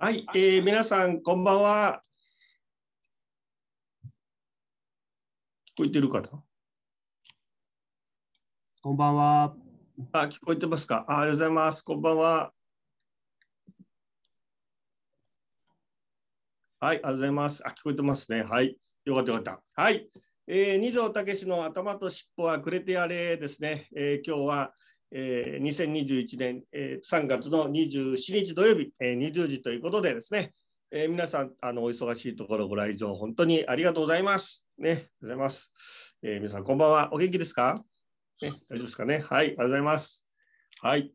はい、えー、皆さん、こんばんは。聞こえてるかな？こんばんは。あ、聞こえてますか？あありがとうございます。こんばんは。はい、ありがとうございます。あ、聞こえてますね。はい、よかったよかった。はい、えー、二条武の頭と尻尾はくれてやれですね。えー、今日は、えー、2021年、えー、3月の27日土曜日、えー、20時ということでですね、えー、皆さんあのお忙しいところご来場本当にありがとうございます。ね、ございます。えー、皆さんこんばんは。お元気ですか？ね、大丈夫ですかね？はい、ありがとうございます。はい。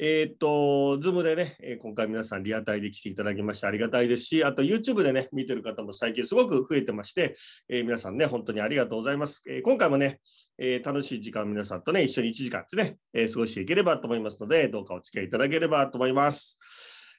えー、っと、ズームでね、今回皆さんリアタイで来ていただきましてありがたいですし、あと YouTube でね、見てる方も最近すごく増えてまして、えー、皆さんね、本当にありがとうございます。えー、今回もね、え楽しい時間皆さんとね、一緒に1時間ですね、え過ごしていければと思いますので、どうかお付き合いいただければと思います。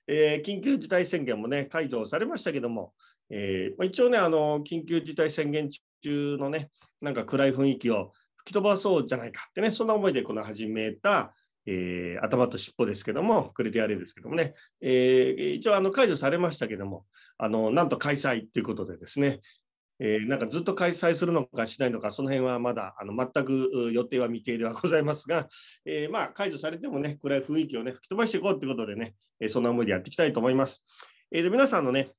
え緊急事態宣言もね、解除されましたけども、え一応ね、あの、緊急事態宣言中のね、なんか暗い雰囲気を吹き飛ばそうじゃないかってね、そんな思いでこの始めた、えー、頭と尻尾ですけども、くれてやれですけどもね、えー、一応あの解除されましたけども、あのなんと開催ということでですね、えー、なんかずっと開催するのかしないのか、その辺はまだあの全く予定は未定ではございますが、えまあ、解除されてもね、暗い雰囲気をね、吹き飛ばしていこうということでね、えそんな思いでやっていきたいと思います。えで皆さんのね、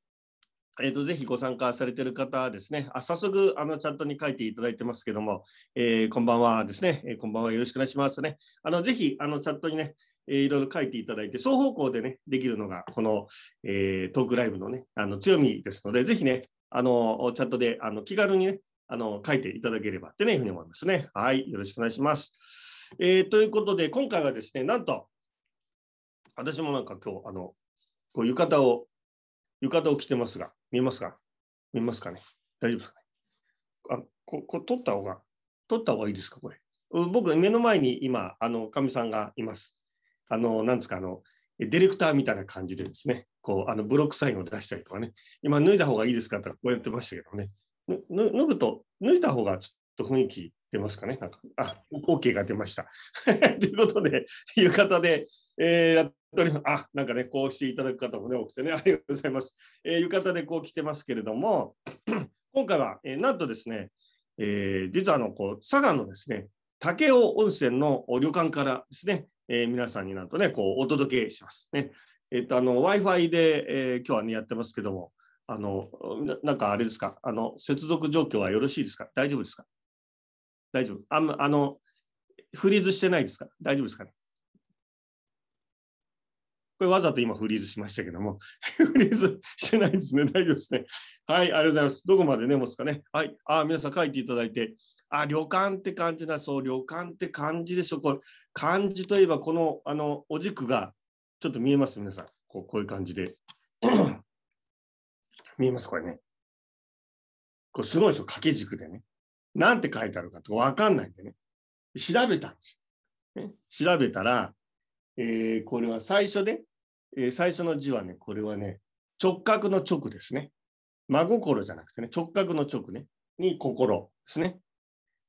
えーと、ぜひご参加されている方はですね、あ早速あのチャットに書いていただいてますけども、えー、こんばんはですね、えー、こんばんはよろしくお願いしますね。あのぜひあのチャットにね、えー、いろいろ書いていただいて、双方向でね、できるのがこの、えー、トークライブのね、あの強みですので、ぜひね、あのチャットであの気軽にね、あの書いていただければってね、いうふうに思いますね。はい、よろしくお願いします。えー、ということで、今回はですね、なんと、私もなんか今日、あの、こう浴衣を、浴衣を着てますが、見えますか？見えますかね？大丈夫ですかね？あ、ここ撮った方が、撮った方がいいですか？これ。僕、目の前に今、あの、かみさんがいます。あの、なんですか、あの、ディレクターみたいな感じでですね、こう、あの、ブロックサインを出したりとかね、今、脱いだ方がいいですか？ってこうやってましたけどね、脱ぐと、脱いだ方がちょっと雰囲気出ますかね？なんか、あ、OK が出ました。ということで、浴衣で、えー、やっております。あ、なんかね、こうしていただく方もね、多くてね、ありがとうございます。えー、浴衣でこう着てますけれども、今回は、えー、なんとですね、えー、実はあの、こう、佐賀のですね、武雄温泉の旅館からですね、えー、皆さんになんとね、こう、お届けしますね。えっ、と、あの、Wi-Fi で、えー、今日はね、やってますけども、あの、ななんかあれですか、あの、接続状況はよろしいですか？大丈夫ですか？大丈夫？ああの、フリーズしてないですか？大丈夫ですかね？これわざと今フリーズしましたけども、フリーズしてないですね。大丈夫ですね。はい、ありがとうございます。どこまでね、ますかね。はい、あ、皆さん書いていただいて、あ、旅館って感じだ、そう、旅館って感じでしょ。これ、漢字といえば、この、あの、お軸が、ちょっと見えます、皆さん。こうこういう感じで。見えます、これね。これすごいですよ、掛け軸でね。なんて書いてあるかとわかんないんでね。調べたんですよ。調べたら、えー、これは最初で、えー、最初の字はね、これはね、直角の直ですね。真心じゃなくてね、直角の直ね、に心ですね。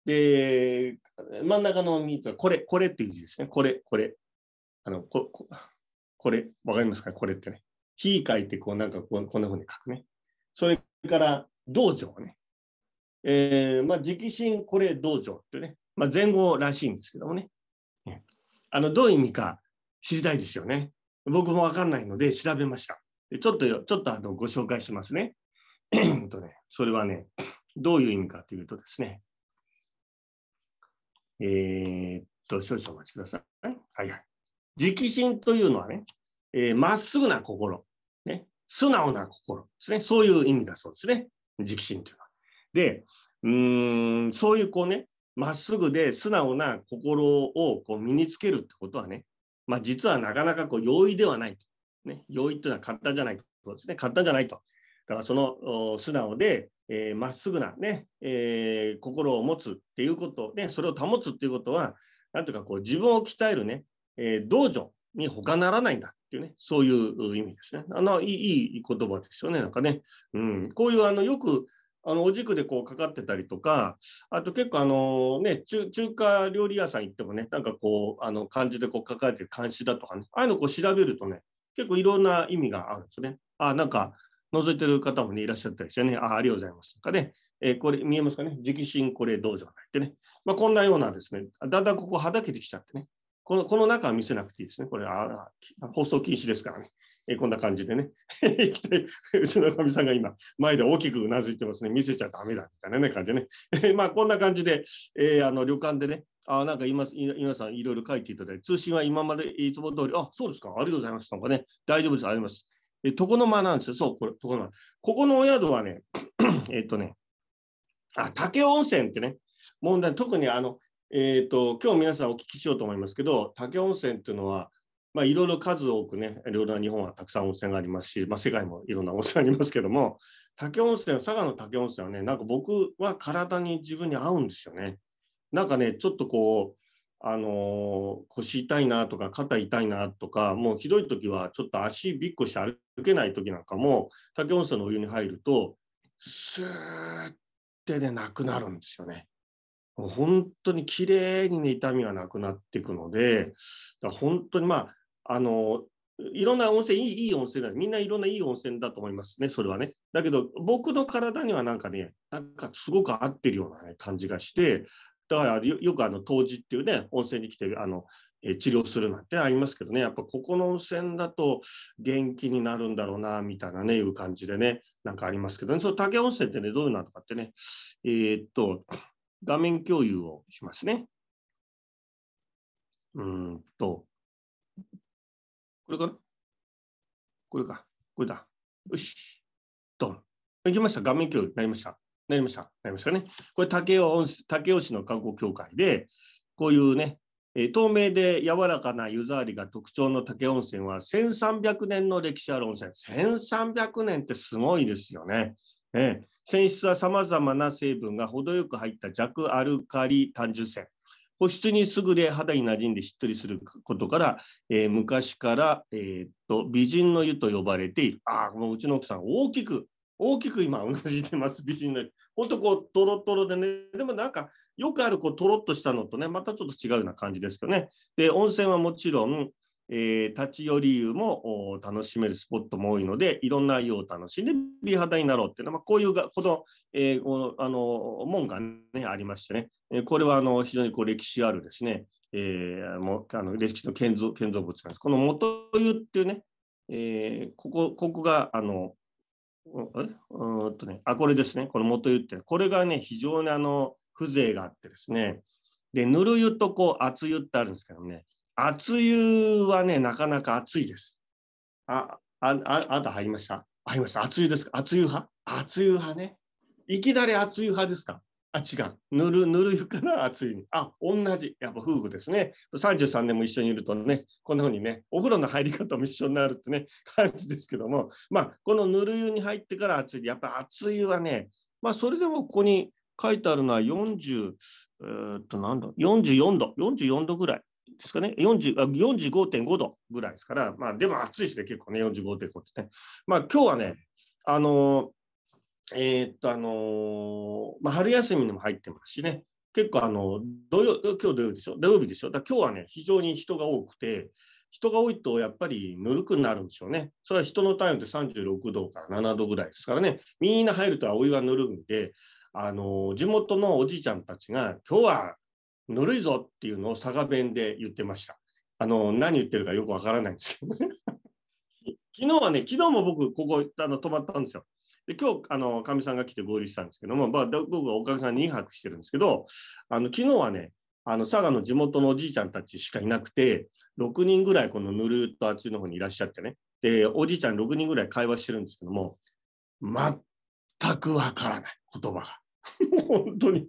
で、真ん中の3つは、これ、これっていう字ですね。これ、これ。あの、こここれ、わかりますかこれってね。火書いて、こう、なんかこう、こんな風に書くね。それから、道場ね。えー、まあ、直進、これ、道場ってね。まあ、前後らしいんですけどもね。あの、どういう意味か、知りたいですよね。僕もわかんないので調べました。ちょっと、ちょっとあのご紹介しますね。とね。それはね、どういう意味かというとですね。えー、っと、少々お待ちください。はいはい。直心というのはね、ま、えー、っすぐな心、ね、素直な心ですね。そういう意味だそうですね。直心というのは。で、うん、そういうこうね、まっすぐで素直な心をこう身につけるってことはね、まあ、実はなかなかこう容易ではない。ね、容易っていうのは簡単じゃないとですね。簡単じゃないと。だからその素直で、えー、まっすぐなね、えー、心を持つっていうことで、それを保つっていうことは、なんとかこう自分を鍛えるね、えー、道場に他ならないんだっていうね、そういう意味ですね。あのいいいい言葉ですよね、なんかね。うん、こういうあのよくあのお軸でこうかかってたりとか、あと結構あのね中、華料理屋さん行ってもね、なんかこう、あの漢字でこう書かれてる漢詩だとかね、ああいうのをこう調べるとね、結構いろんな意味があるんですね。あ、なんか、覗いてる方もね、いらっしゃったりしてね、あありがとうございますとかね、えー、これ見えますかね、直進これ道場になってね、まあ、こんなようなですね、だんだんここはだけてきちゃってね、このこの中は見せなくていいですね。これ、あ放送禁止ですからね。え、こんな感じでね。うちのかみさんが今、前で大きくうなずいてますね。見せちゃダメだみたいな、感じでね。まあ、こんな感じで、えー、あの旅館でね、あなんか今皆さんいろいろ書いていただいて、通信は今までいつも通り、あそうですか、ありがとうございます。なんかね、大丈夫です、あります。え床の間なんですよ。そう、これ、床の間。ここのお宿はね、えっとね、あ、竹温泉ってね、問題、特にあの、えっ、ー、と、今日皆さんお聞きしようと思いますけど、竹温泉っていうのは、まあ、いろいろ数多くね、いろいろな日本はたくさん温泉がありますし、まあ、世界もいろんな温泉ありますけども、竹温泉、佐賀の竹温泉はね、なんか僕は体に自分に合うんですよね。なんかね、ちょっとこう、あのー、腰痛いなとか肩痛いなとか、もうひどい時はちょっと足びっこして歩けない時なんかも、竹温泉のお湯に入ると、スーってでなくなるんですよね。本当に綺麗にね、痛みがなくなっていくので、本当にまあ、あの、いろんな温泉、いいいい温泉だ。みんないろんないい温泉だと思いますね、それはね。だけど、僕の体にはなんかね、なんかすごく合ってるような、ね、感じがして、だからよくあの、湯治っていうね、温泉に来て、あの、え治療するなんてありますけどね、やっぱここの温泉だと元気になるんだろうな、みたいなね、いう感じでね、なんかありますけどね、その竹温泉ってね、どういうのとかってね、えー、っと、画面共有をしますね。うんと、これかな？これか。これだ。よし。ドン。いきました。画面共有なりました。なりました。なりましたね？これ竹尾、竹尾市の観光協会で、こういうね、え透明で柔らかな湯触りが特徴の竹温泉は1300年の歴史ある温泉。1300年ってすごいですよね。え泉質はさまざまな成分が程よく入った弱アルカリ単純泉。保湿に優れ肌に馴染んでしっとりすることから、えー、昔から、えー、っと美人の湯と呼ばれている。ああ、もううちの奥さん大きく、大きく今うなじいてます、美人の湯。ほんとこう、とろとろでね、でもなんか、よくあるこうとろっとしたのとね、またちょっと違うような感じですけどね。で、温泉はもちろん、えー、立ち寄り湯も楽しめるスポットも多いので、いろんな湯を楽しんで美肌になろうっていうのは、まあ、こういうがこの、えー、このあの門が、ね、ありましてね、えー、これはあの非常にこう歴史あるですね、えー、もあの歴史の建造建造物なんです。この元湯っていうね、えー、ここここがあのうんとね、あ、これですね、この元湯って、これがね、非常にあの風情があってですね、で、ぬる湯とこう熱湯ってあるんですけどね、熱湯はね、なかなか熱いです。あ、あ、ああなた入りました？入りました。熱湯ですか？熱湯派？熱湯派ね。いきなり熱湯派ですか？あ、違う。ぬる、ぬる湯から熱いに。あ、同じ。やっぱ夫婦ですね。33年も一緒にいるとね、こんな風にね、お風呂の入り方も一緒になるってね、感じですけども、まあ、このぬる湯に入ってから熱い。やっぱ熱湯はね、まあ、それでもここに書いてあるのは40、えー、っと、なんだ、44度、44度ぐらい。ですかね、45.5度ぐらいですから、まあ、でも暑いですね、結構ね、45.5ってね。まあ、今日はね、あのえー、っと、あのまあ、春休みにも入ってますしね、結構あの土曜、今日土曜日でしょ、土曜日でしょ、だ今日はね、非常に人が多くて、人が多いとやっぱりぬるくなるんでしょうね。それは人の体温って36度から7度ぐらいですからね、みんな入るとお湯がぬるんで、あの地元のおじいちゃんたちが、今日はぬるいぞっていうのを佐賀弁で言ってました。あの、何言ってるかよくわからないんですけどね。昨日はね、昨日も僕、ここあの泊まったんですよ。で、今日、あの、かみさんが来て合流したんですけども、まあ、僕はおかげさんに2泊してるんですけど、あの、昨日はね、あの、佐賀の地元のおじいちゃんたちしかいなくて、6人ぐらいこのぬるっと熱いの方にいらっしゃってね。で、おじいちゃん6人ぐらい会話してるんですけども、全くわからない言葉が。もう本当に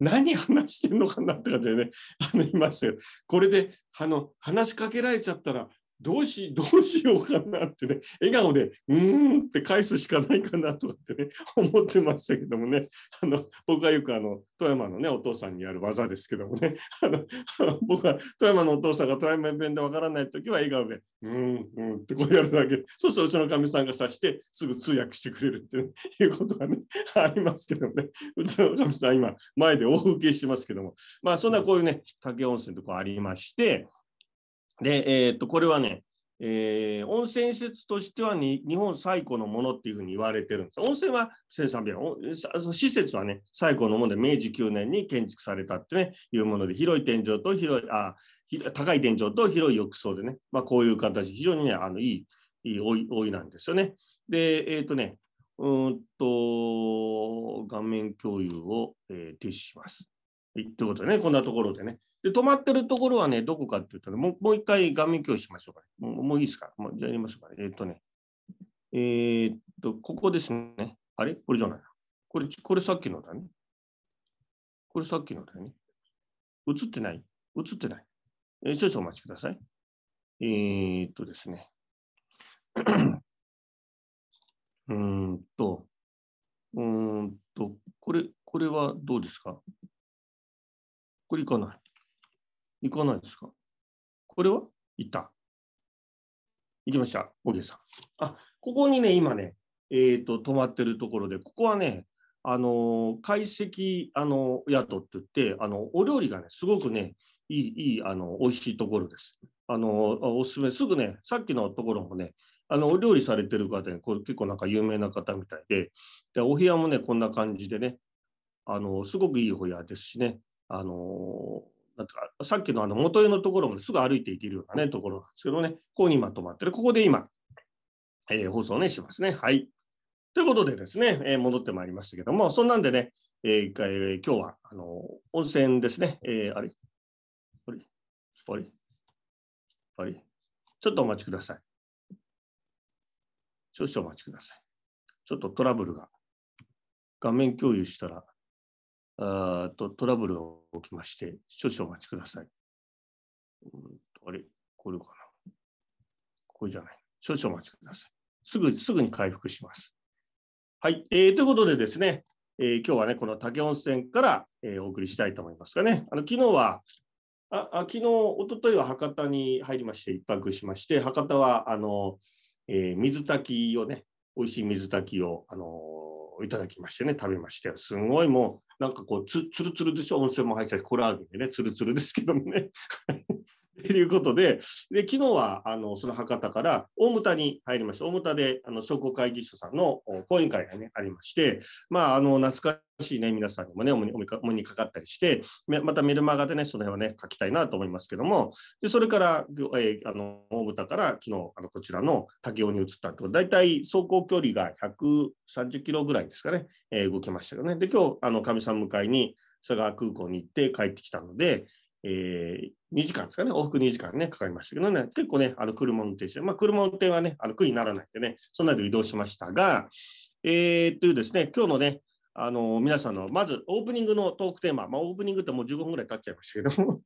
何話してんのかなって感じでね、あの、いましたよ。これで、あの、話しかけられちゃったら、どうし、どうしようかなってね、笑顔で、うーんって返すしかないかなとかってね、思ってましたけどもね、あの、僕はよくあの、富山のね、お父さんにやる技ですけどもね、あの、僕は富山のお父さんが富山弁でわからないときは笑顔で、うーん、うんってこうやるだけ。そうするとうちのかみさんがさして、すぐ通訳してくれるっていうことがね、ありますけどもね、うちのかみさん今、前で大受けしてますけども、まあ、そんなこういうね、竹温泉とかありまして、で、えー、っと、これはね、えー、温泉施設としてはに日本最古のものっていうふうに言われてるんです。温泉は1300、施設はね、最古のもので明治9年に建築されたってね、いうもので、広い天井と広い、あ高い天井と広い浴槽でね、まあ、こういう形、非常にね、あのいい、いいおいおいなんですよね。で、えっ、とね、うんと、画面共有を、えー、停止します。ということでね、こんなところでね。で、止まってるところはね、どこかっていうとね、もうもう一回画面共有しましょうかね。もうもういいですか？もうじゃあやりましょうかね。えっ、ー、とね。えー、っと、ここですね。あれ？これじゃない。これ、これさっきのだね。これさっきのだね。映ってない？映ってない。えー、少々お待ちください。えー、っとですね。うんと、うんと、これ、これはどうですか？これいかない。いかないですか？これは？いた。いきました。OK さん。あ、ここにね、今ね、えっ、ー、と、止まってるところで、ここはね、あの、懐石、あの、宿って言って、あの、お料理がね、すごくね、いい、いい、あの、美味しいところです。あの、おすすめ、すぐね、さっきのところもね、あの、お料理されてる方ね、これ結構なんか有名な方みたいで、で、お部屋もね、こんな感じでね、あの、すごくいいお部屋ですしね、あの、なんかさっきのあの元湯のところまですぐ歩いていけるようなね、ところなんですけどね、ここに今止まってる。ここで今、えー、放送ね、しますね。はい。ということでですね、えー、戻ってまいりましたけども、そんなんでね、えー、一回、えー、今日は、あの、温泉ですね。えー、あれ？あれ？あれ？あれ？ちょっとお待ちください。少々お待ちください。ちょっとトラブルが。画面共有したら、あとトラブルが起きまして、少々お待ちください。うんあれ？これかな？これじゃない。少々お待ちください。すぐ、すぐに回復します。はい。えー、ということでですね、えー、今日はね、この竹温泉から、えー、お送りしたいと思いますがね、あの昨日は、ああ昨日、おとといは博多に入りまして、一泊しまして、博多は、あの、えー、水炊きをね、美味しい水炊きを、あのいただきましてね、食べまして、すごいもう、なんかこうつ、つるつるでしょ、温泉も入ったし、コラーゲンでね、つるつるですけどもね。ということで、で昨日はあのその博多から大牟田に入りました。大牟田であの商工会議所さんの講演会が、ね、ありまして、まあ、あの懐かしい、ね、皆さんにもね、お目にかかったりして、またメルマガでね、その辺はね、書きたいなと思いますけども、でそれから、えー、あの大牟田から昨日あのこちらの竹雄に移ったと、大体走行距離が130キロぐらいですかね、えー、動きましたよね。で、今日、あのかみさん迎えに佐川空港に行って帰ってきたので、えー、2時間ですかね、往復2時間ね、かかりましたけどね、結構ね、あの車運転して、まあ、車運転はね、あの苦にならないんでね、そんなで移動しましたが、えー、というですね、今日のね、あの皆さんの、まずオープニングのトークテーマ、まあ、オープニングってもう15分ぐらい経っちゃいましたけども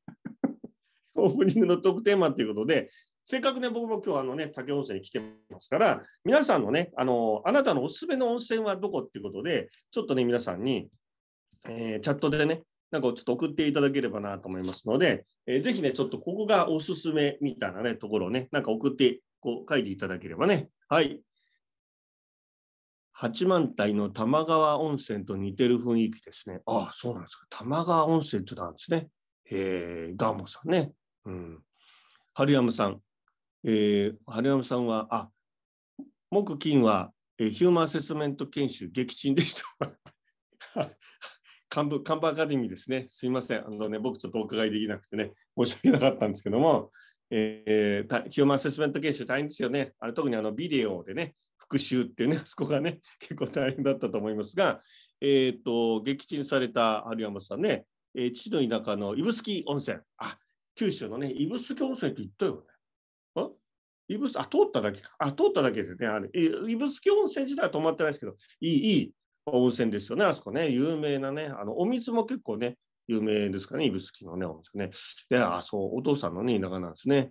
オープニングのトークテーマということで、せっかくね、僕も今日あのね、竹温泉に来てますから、皆さんのね、あの、あなたのおすすめの温泉はどこっていうことで、ちょっとね、皆さんに、えー、チャットでね、なんかちょっと送っていただければなと思いますので、えー、ぜひね、ちょっとここがおすすめみたいなね、ところをね、なんか送って、こう書いていただければね。はい。八幡平の玉川温泉と似てる雰囲気ですね。ああ、そうなんですか。玉川温泉ってなんですね。えー、ガモさんね。うん。春山さん。えー、春山さんは、あ、木金は、えー、ヒューマンアセスメント研修撃沈でした。幹部、幹部アカデミーですね。すいません。あのね、僕ちょっとお伺いできなくてね、申し訳なかったんですけども、えー、ヒューマンアセスメント研修大変ですよね。あれ特にあのビデオでね、復習っていうね、そこがね、結構大変だったと思いますが、えっ、ー、と、撃沈された春山さんね、えー、父の田舎の指宿温泉。あ、九州のね、指宿温泉って言ったよね。あ指宿、あ、通っただけか。あ、通っただけですね。あれ指宿温泉自体は止まってないですけど、いい、いい温泉ですよね、あそこね、有名なね、あのお水も結構ね、有名ですかね、指宿のね、温泉ね。で、あ、そう、お父さんのね、田舎なんですね。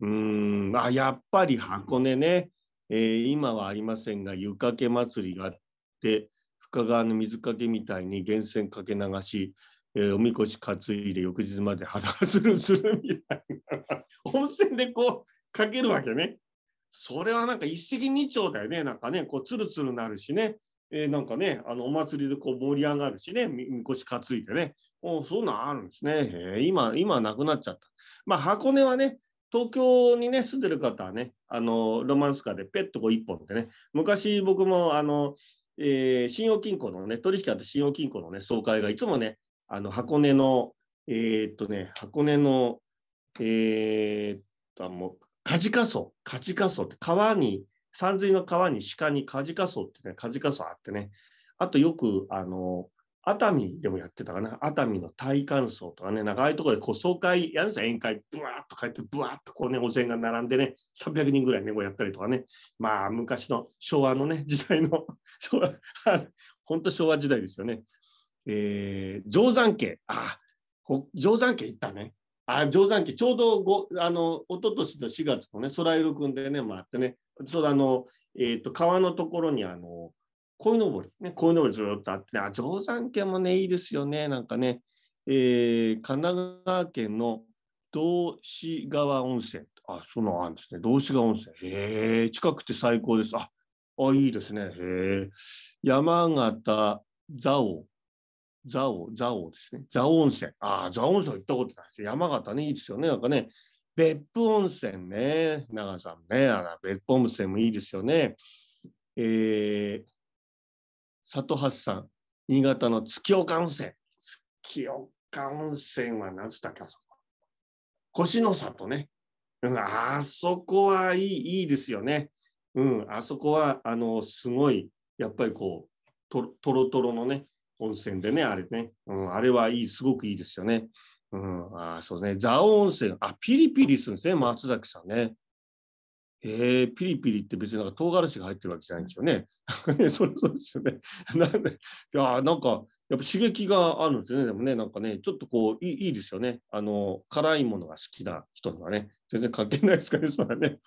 うん、あ、やっぱり箱根ね、えー、今はありませんが、湯かけ祭りがあって、深川の水かけみたいに源泉かけ流し、えー、おみこし担いで翌日まで裸するするみたいな温泉でこうかけるわけね。それはなんか一石二鳥だよね。なんかね、こうツルツルなるしね。えー、なんかね、あのお祭りでこう盛り上がるしね、みこし担いでね、おそういうのあるんですねえ。今、今なくなっちゃった。まあ、箱根はね、東京にね、住んでる方はね、あの、ロマンスカーでペットこう1本でね、昔僕も、あの、えー、信用金庫のね、取引あって信用金庫のね、総会がいつもね、あの、箱根の、えー、っとね、箱根の、えー、っと、もう、カジカソ、カジカソって川に、山水の川に鹿にカジカソってね、カジカソあってね、あとよく、あの、熱海でもやってたかな。熱海の大観層とかね、長いところでこう総会やるんですよ。宴会、ブワーッと帰って、ブワーッとこうね、お膳が並んでね、300人ぐらいね、こうやったりとかね。まあ、昔の昭和のね、時代の、昭和、本当昭和時代ですよね。えー、定山家、あ、定山家行ったね。あ、定山家、ちょうどご、あの、一昨年の4月のね、空色くんでね、回ってね、ちょうあの、えっ、ー、と、川のところにあの、鯉のぼり、ね、鯉のぼりずっとあってね、あ、定山家もね、いいですよね。なんかね、えー、神奈川県の道志川温泉。あ、そのあんですね。道志川温泉。へえ、近くて最高です。あ、あいいですね。へえ。山形、蔵王。蔵王、蔵王ですね。蔵王温泉。あ、蔵王温泉行ったことないです。山形ね、いいですよね。なんかね、別府温泉ね。長さんね。あら別府温泉もいいですよね。えー、里橋さん、新潟の月岡温泉。月岡温泉は何つったっけ、あそこ。腰の里ね。うん、あそこはいいいいですよね。うん、あそこは、あの、すごい、やっぱりこう、ととろとろのね、温泉でね、あれね。うん、あれはいい、すごくいいですよね。うん、あそうですね。蔵王温泉。あ、ピリピリするんですね、松崎さんね。えー、ピリピリって別になんか唐辛子が入ってるわけじゃないんですよね。それそうですよね。なんで、いや、なんか、やっぱ刺激があるんですよね。でもね、なんかね、ちょっとこう、いいいいですよね。あの、辛いものが好きな人にはね、全然関係ないですからね、それはね。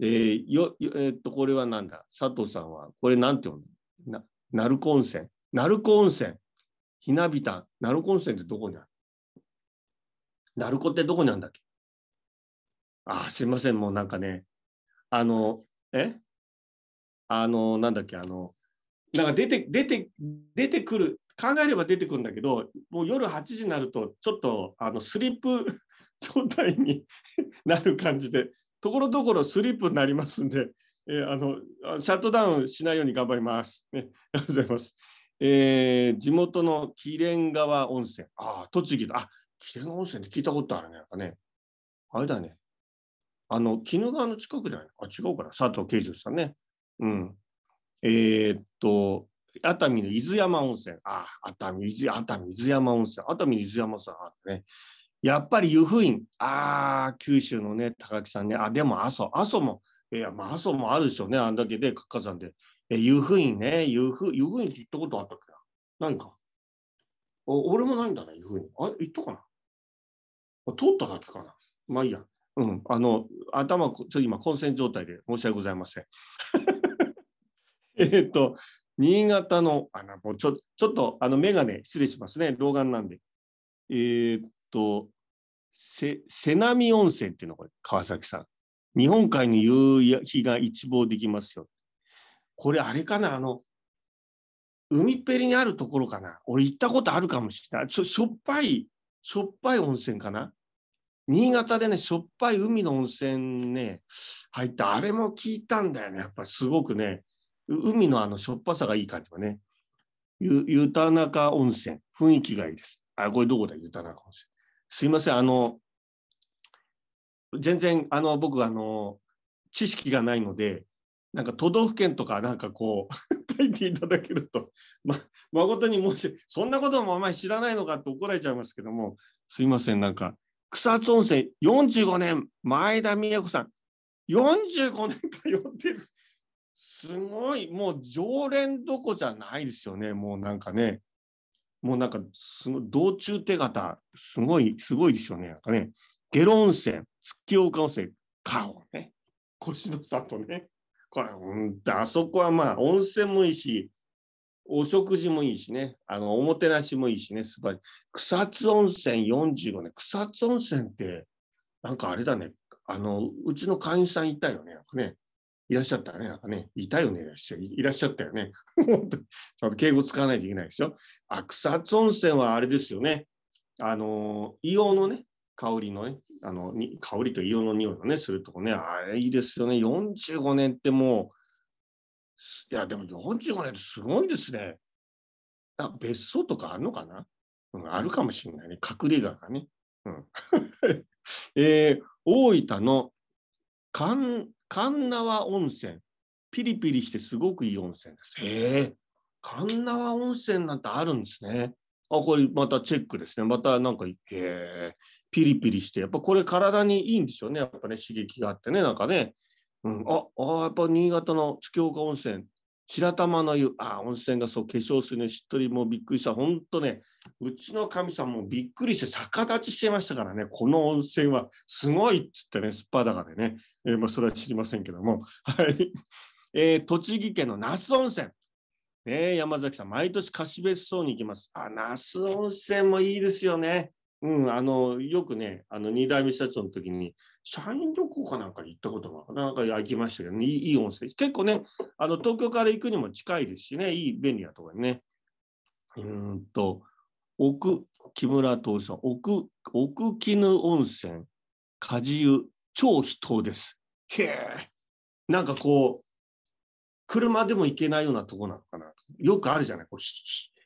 えー、よ、えー、っと、これはなんだ？佐藤さんは、これなんて読む？のな、鳴子温泉。鳴子温泉。ひなびた。鳴子温泉ってどこにある？鳴子ってどこにあるんだっけ？あ、すいません。もうなんかね、あの、え？あの、なんだっけ、あの、なんか出て、出て、出てくる、考えれば出てくるんだけど、もう夜8時になると、ちょっとあのスリップ 状態に なる感じで、ところどころスリップになりますんで、えー、あのシャットダウンしないように頑張ります。ね、ありがとうございます。えー、地元の紀蓮川温泉。ああ、栃木だ。あ、紀蓮川温泉って聞いたことあるね。なんかね。あれだね。あの、鬼怒川の近くじゃない？あ、違うかな。佐藤慶十さんね。うん。えー、っと、熱海の伊豆山温泉。あ、熱海、伊豆、熱海、伊豆山温泉。熱海、伊豆山さんあね。やっぱり湯布院。ああ、九州のね、高木さんね。あ、でも阿蘇。阿蘇も、いや、まあ、阿蘇もあるでしょうね。あんだけで、火山で。え、湯布院ね。湯布、湯布院って行ったことあったっけな？何か？お俺もないんだね、湯布院。あ、行ったかな？通っただけかな。まあいいや。うん、あの頭、ちょっと今、混戦状態で申し訳ございません。えっと、新潟の、あのもうちょちょっとあの眼鏡、失礼しますね、老眼なんで。えー、っと、瀬波温泉っていうのこれ、川崎さん。日本海の夕日が一望できますよ。これ、あれかな、あの、海っぺりにあるところかな。俺行ったことあるかもしれない。ちょしょっぱい、しょっぱい温泉かな。新潟でね、しょっぱい海の温泉ね、入った、あれも聞いたんだよね。やっぱすごくね、海のあのしょっぱさがいい感じはね。ゆ、ゆたなか温泉、雰囲気がいいです。あ、これどこだ、ゆたな温泉。すいません、あの、全然、あの、僕、あの、知識がないので、なんか都道府県とかなんかこう 書いていただけると、ま、誠に申しそんなこともあまり知らないのかって怒られちゃいますけども、すいません、なんか草津温泉45年、前田美恵子さん、45年通ってる。すごい、もう常連どこじゃないですよね、もうなんかね。もうなんか、すごい、道中手形、すごい、すごいですよね。なんかね、下呂温泉、月岡温泉、顔ね、腰の里ね。これ、うんあそこはまあ、温泉もいいし、お食事もいいしね、あの、おもてなしもいいしね、素晴らしい。草津温泉45年。草津温泉って、なんかあれだね、あの、うちの会員さんいたよね、なんかね。いらっしゃったね、なんかね。いたよね、いらっしゃいらっしゃったよね。本当ちゃんと敬語使わないといけないですよ。あ、草津温泉はあれですよね。あの、硫黄のね、香りのね、あの香りと硫黄の匂いのね、するとこね、あれいいですよね。45年ってもう、いや、でも45年ってすごいですね。あ別荘とかあるのかな、うん、あるかもしれないね。隠れ家がね。うん えー、大分の神縄温泉。ピリピリしてすごくいい温泉です。へえ、神縄温泉なんてあるんですね。あ、これまたチェックですね。またなんか、へえ、ピリピリして、やっぱこれ体にいいんでしょうね。やっぱね、刺激があってね、なんかね。うん、ああ、やっぱ新潟の月岡温泉、白玉の湯、あ、温泉がそう、化粧水ね、しっとりもうびっくりした。本当ね、うちの神さんもびっくりして逆立ちしてましたからね、この温泉はすごいっつってね、すっぱだかでね、えー、まあ、それは知りませんけども、はい。えー、栃木県の那須温泉。ね、山崎さん、毎年貸別荘に行きます。あ、那須温泉もいいですよね。うん、あの、よくね、あの、二代目社長の時に、社員旅行かなんかに行ったことが、なんか行きましたけど、ね、いい温泉。結構ね、あの、東京から行くにも近いですしね、いい、便利なところにね。うんと、奥、木村徹さん、奥、奥絹温泉、梶湯、超秘湯です。へえ。なんかこう、車でも行けないようなとこなのかな。よくあるじゃない。こう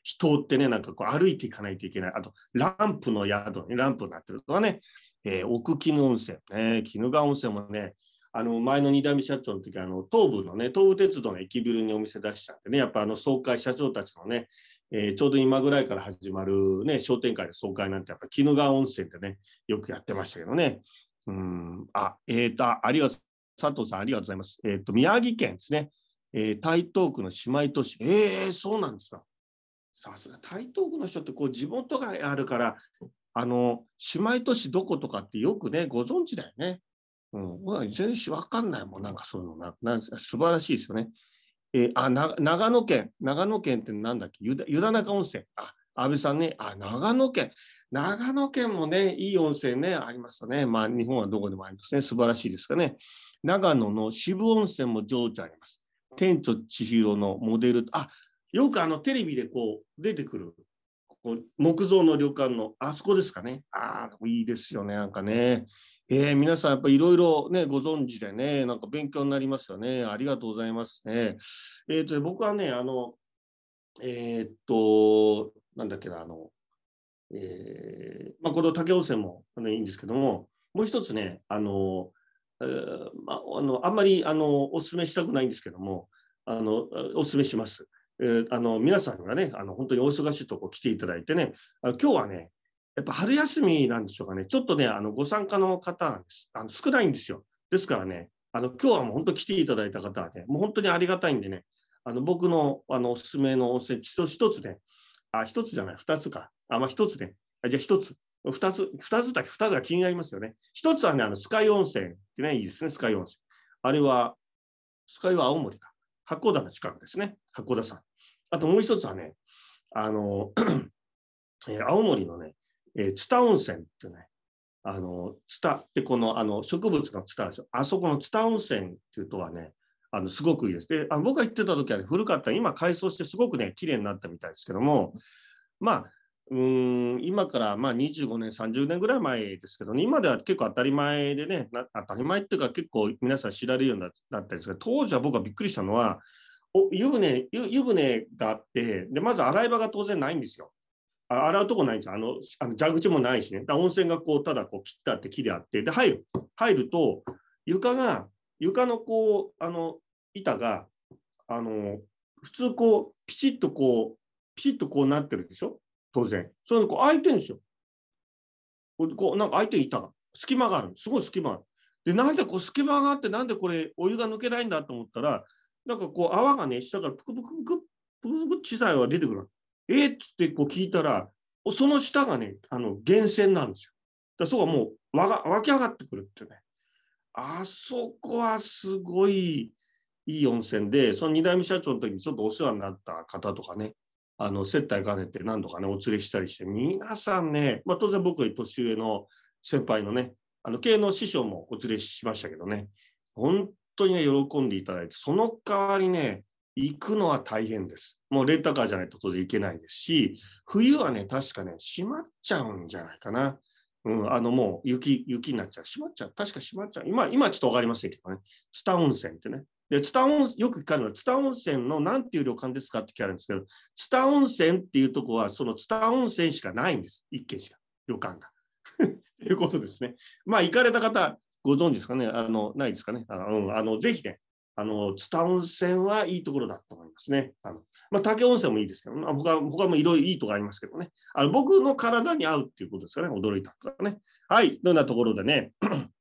人ってね、なんかこう歩いていかないといけない。あと、ランプの宿にランプになってるとかね、えー、奥鬼怒温泉ね、鬼怒川温泉もね、あの前の二代目社長の時あの東部のね、東武鉄道の駅ビルにお店出したんでね、やっぱあの総会社長たちのね、えー、ちょうど今ぐらいから始まるね、商店会の総会なんて、やっぱ鬼怒川温泉ってね、よくやってましたけどね。うん、あ、えっ、ー、と、ありがとう、佐藤さんありがとうございます。えっ、ー、と、宮城県ですね。えー、台東区の姉妹都市。えー、そうなんですか。さすが台東区の人ってこう地元があるから、あの、姉妹都市どことかってよくね、ご存知だよね。うん、全然わかんないもん、なんかそういうのな、なん素晴らしいですよね。えー、あ、長野県、長野県ってなんだっけ、湯田中温泉。あ、安倍さんね、あ、長野県。長野県もね、いい温泉ね、ありますよね。まあ、日本はどこでもありますね。素晴らしいですかね。長野の渋温泉も情緒あります。天と千尋のモデル、あよくあのテレビでこう出てくるこう木造の旅館のあそこですかね。ああ、いいですよね、なんかね。えー、皆さんやっぱいろいろね、ご存知でね、なんか勉強になりますよね。ありがとうございますね。えっ、ー、と、僕はね、あの、えー、っと、なんだっけな、あの、えー、まあ、この竹温泉も、ね、いいんですけども、もう一つね、あの、え、まあ、あのあんまりあのお勧めしたくないんですけども、あのお勧めします。えー、あの皆さんがね、あの本当にお忙しいとこ来ていただいてね、あ今日はね、やっぱ春休みなんでしょうかね、ちょっとね、あのご参加の方があの少ないんですよ。ですからね、あの今日はもう本当来ていただいた方はね、もう本当にありがたいんでね、あの僕のあのおすすめの温泉一つね、あ、一つじゃない、二つか。あ、まあ一つね。あじゃあ一つ。二つ、二つだけ、二つが気になりますよね。一つはね、あの、スカイ温泉ってね、いいですね、スカイ温泉。あれは、スカイは青森か。八甲田の近くですね、八甲田山。あともう一つはね、あの、えー、青森のね、えー、津田温泉ってね、あの、ツタってこの、あの、植物のツタですよ。あそこのツタ温泉っていうとはね、あの、すごくいいです。で、あ僕が行ってた時は、ね、古かった、今改装してすごくね、綺麗になったみたいですけども、まあ、うん今からまあ25年、30年ぐらい前ですけど、ね、今では結構当たり前でね、当たり前っていうか結構皆さん知られるようになったんですが、当時は僕はびっくりしたのは、お湯船湯船があってで、まず洗い場が当然ないんですよ。洗うとこないんですよ。あのあの蛇口もないしね。だ温泉がこうただこう切ってあって木であって、で入る。入ると床が、床のこう、あの板が、あの普通こう、ピチッとこう、ピチッとこうなってるでしょ？当然。それこう開いてるんですよ。こうなんか開いていた隙間がある。すごい隙間がある。で、なんでこう隙間があって、なんでこれお湯が抜けないんだと思ったら、なんかこう泡がね、下からぷくぷくぷくぷくぷく小さい泡が出てくる。え、っつってこう聞いたら、その下がね、あの源泉なんですよ。だそこはもう湧が湧き上がってくるってね。あそこはすごいいい温泉で、その2代目社長の時にちょっとお世話になった方とかね、あの接待兼ねて何度かねお連れしたりして皆さんね、まあ、当然僕は年上の先輩のねあの経営の師匠もお連れしましたけどね本当にね喜んでいただいてその代わりね行くのは大変です。もうレンタカーじゃないと当然行けないですし、冬はね、確かね、閉まっちゃうんじゃないかな。うん、あのもう雪、雪になっちゃう。閉まっちゃう。確か閉まっちゃう。今、今ちょっとわかりませんけどね。津田温泉ってね。で、津田温泉、よく聞かれるのは、津田温泉の何ていう旅館ですかって聞かれるんですけど、津田温泉っていうとこは、その津田温泉しかないんです。一軒しか、旅館が。ということですね。まあ、行かれた方、ご存知ですかね？あの、ないですかね？あの、うん、あのぜひね、あの、津田温泉はいいところだと思いますね。あのまあ、竹温泉もいいですけど、まあ、他他もいろいろいいとこありますけどね。あの僕の体に合うっていうことですかね？驚いたとかね。はい。どんなところでね？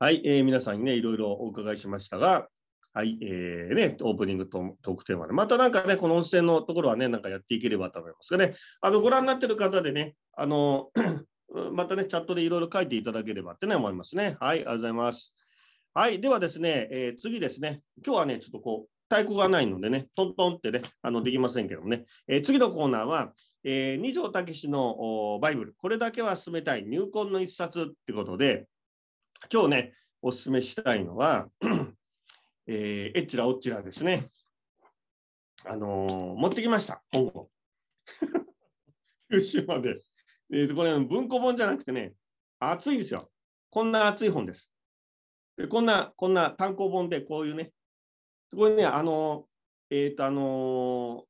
はい、えー、皆さんにね、いろいろお伺いしましたが、はい、えー、ね、オープニングとトークテーマで、またなんかね、この温泉のところはね、なんかやっていければと思いますがね、あの、ご覧になってる方でね、あの、またね、チャットでいろいろ書いていただければってね、思いますね。はい、ありがとうございます。はい、ではですね、えー、次ですね、今日はね、ちょっとこう、太鼓がないのでね、トントンってね、あのできませんけどもね、えー、次のコーナーは、えー、二条武のバイブル、これだけは進めたい入魂の一冊ってことで、今日ね、お勧めしたいのは、えー、えっちらおっちらですね。あのー、持ってきました、本を。九州まで。えー、これ、文庫本じゃなくてね、厚いですよ。こんな厚い本です。でこんな、こんな単行本でこういうね、これね、あの、えっ、ー、と、あの、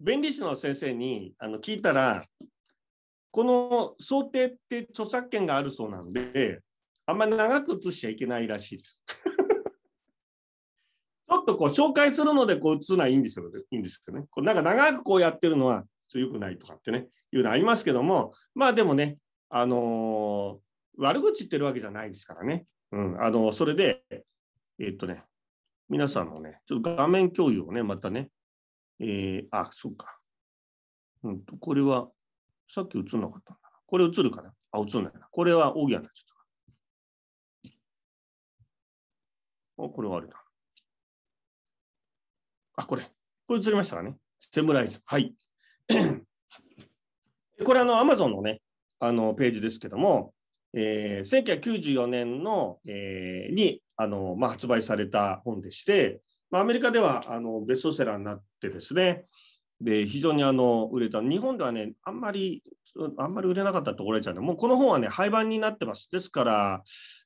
弁理士の先生にあの聞いたら、この想定って著作権があるそうなんで、あんまり長く写しちゃいけないらしいです。ちょっとこう紹介するのでこう写すのはいいんですよ、いいんですけどね。こうなんか長くこうやってるのは良くないとかってね、いうのありますけども、まあでもね、あのー、悪口言ってるわけじゃないですからね。うん、あの、それで、えー、っとね、皆さんのね、ちょっと画面共有をね、またね、えー、あ、そうか。うんと、これは、さっき映んなかったんだな。これ映るかな？あ、映んないな。これはオーギャンになちゃった。あ、これはあれだ。あ、これ。これ映りましたかね？セムライズ。はい。これ、あの、アマゾンのね、あの、ページですけども、えー、1994年の、えー、にあの、まあ、発売された本でして、まあ、アメリカではあのベストセラーになってですね、で非常にあの売れた、日本ではね、あんまり、あんまり売れなかったところでちゃうね、もうこの本はね、廃盤になってます。ですから、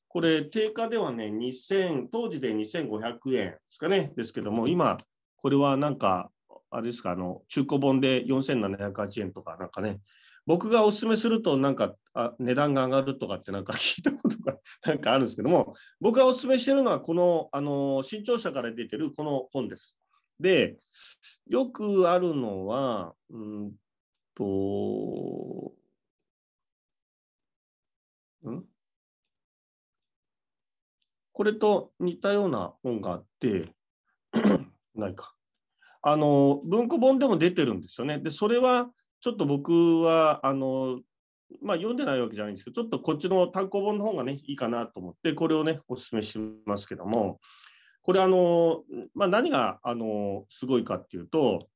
これ、定価ではね、2000、当時で2500円ですかね、ですけども、今、これはなんか、あれですか、あの中古本で4708円とか、なんかね、僕がお勧めするとなんかあ値段が上がるとかってなんか 聞いたことがなんかあるんですけども、僕がお勧めしてるのはこの、あの、新潮社から出てるこの本です。で、よくあるのは、うんと、ん？これと似たような本があって ないか。あの、文庫本でも出てるんですよね。で、それは、ちょっと僕は、あの、まあ、読んでないわけじゃないんですけど、ちょっとこっちの単行本の方がね、いいかなと思って、これをね、お勧めしますけども、これ、あの、まあ、何が、あの、すごいかっていうと、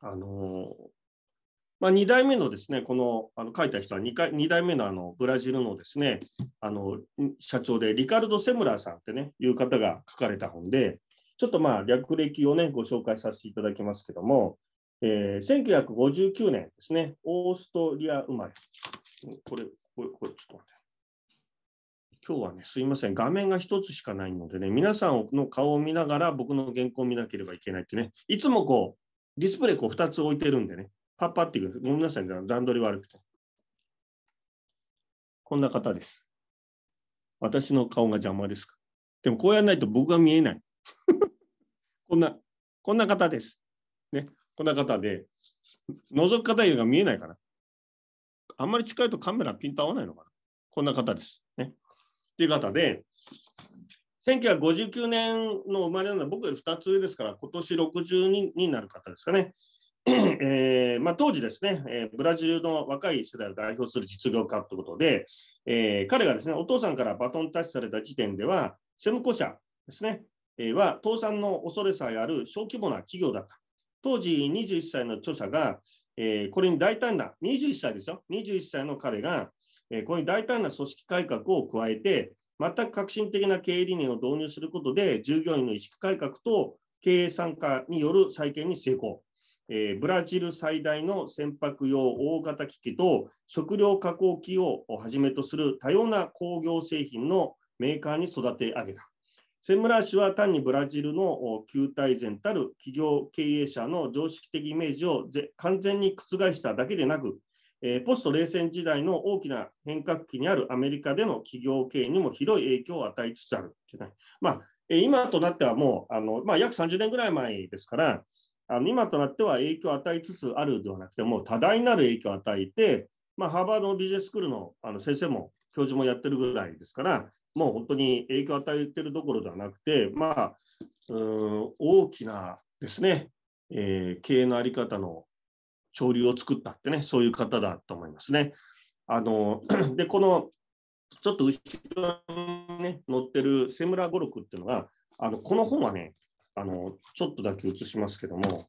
あの、まあ、2代目のですね、このあの書いた人は 2, 回2代目のあのブラジルのですね、あの社長でリカルド・セムラーさんってね、いう方が書かれた本で、ちょっとまあ略歴をね、ご紹介させていただきますけども、えー、1959年ですね、オーストリア生まれ。これ、これ、これ、ちょっと待って。今日はね、すいません、画面が一つしかないのでね、皆さんの顔を見ながら僕の原稿を見なければいけないってね、いつもこう、ディスプレイこう2つ置いてるんでね、パッパっていく。ごめんなさい、段取り悪くて。こんな方です。私の顔が邪魔ですか？でもこうやらないと僕が見えない。こんな、こんな方です。ね。こんな方で、覗く方が見えないかな。あんまり近いとカメラピント合わないのかな。こんな方です。ね。っていう方で、1959年の生まれなのは僕より2つ上ですから、今年60になる方ですかね。えーまあ、当時ですね、えー、ブラジルの若い世代を代表する実業家ということで、えー、彼がですね、お父さんからバトンタッチされた時点では、セムコ社ですね、えー、は倒産の恐れさえある小規模な企業だった。当時21歳の著者が、えー、これに大胆な、21歳ですよ、21歳の彼が、えー、これに大胆な組織改革を加えて、全く革新的な経営理念を導入することで、従業員の意識改革と経営参加による再建に成功。えー、ブラジル最大の船舶用大型機器と食料加工機をはじめとする多様な工業製品のメーカーに育て上げた。千村氏は単にブラジルの旧体前たる企業経営者の常識的イメージを完全に覆しただけでなく、えー、ポスト冷戦時代の大きな変革期にあるアメリカでの企業経営にも広い影響を与えつつある。まあ、今となってはもうあの、まあ、約30年ぐらい前ですから、あの今となっては影響を与えつつあるではなくて、もう多大なる影響を与えて、まあ、ハーバードのビジネススクールのあの先生も教授もやってるぐらいですから、もう本当に影響を与えてるどころではなくて、まあ、うん大きなですね、えー、経営の在り方の潮流を作ったってね、そういう方だと思いますね。あの で、このちょっと後ろに、ね、載ってるセムラ語録っていうのが、あのこの本はね、あのちょっとだけ映しますけども、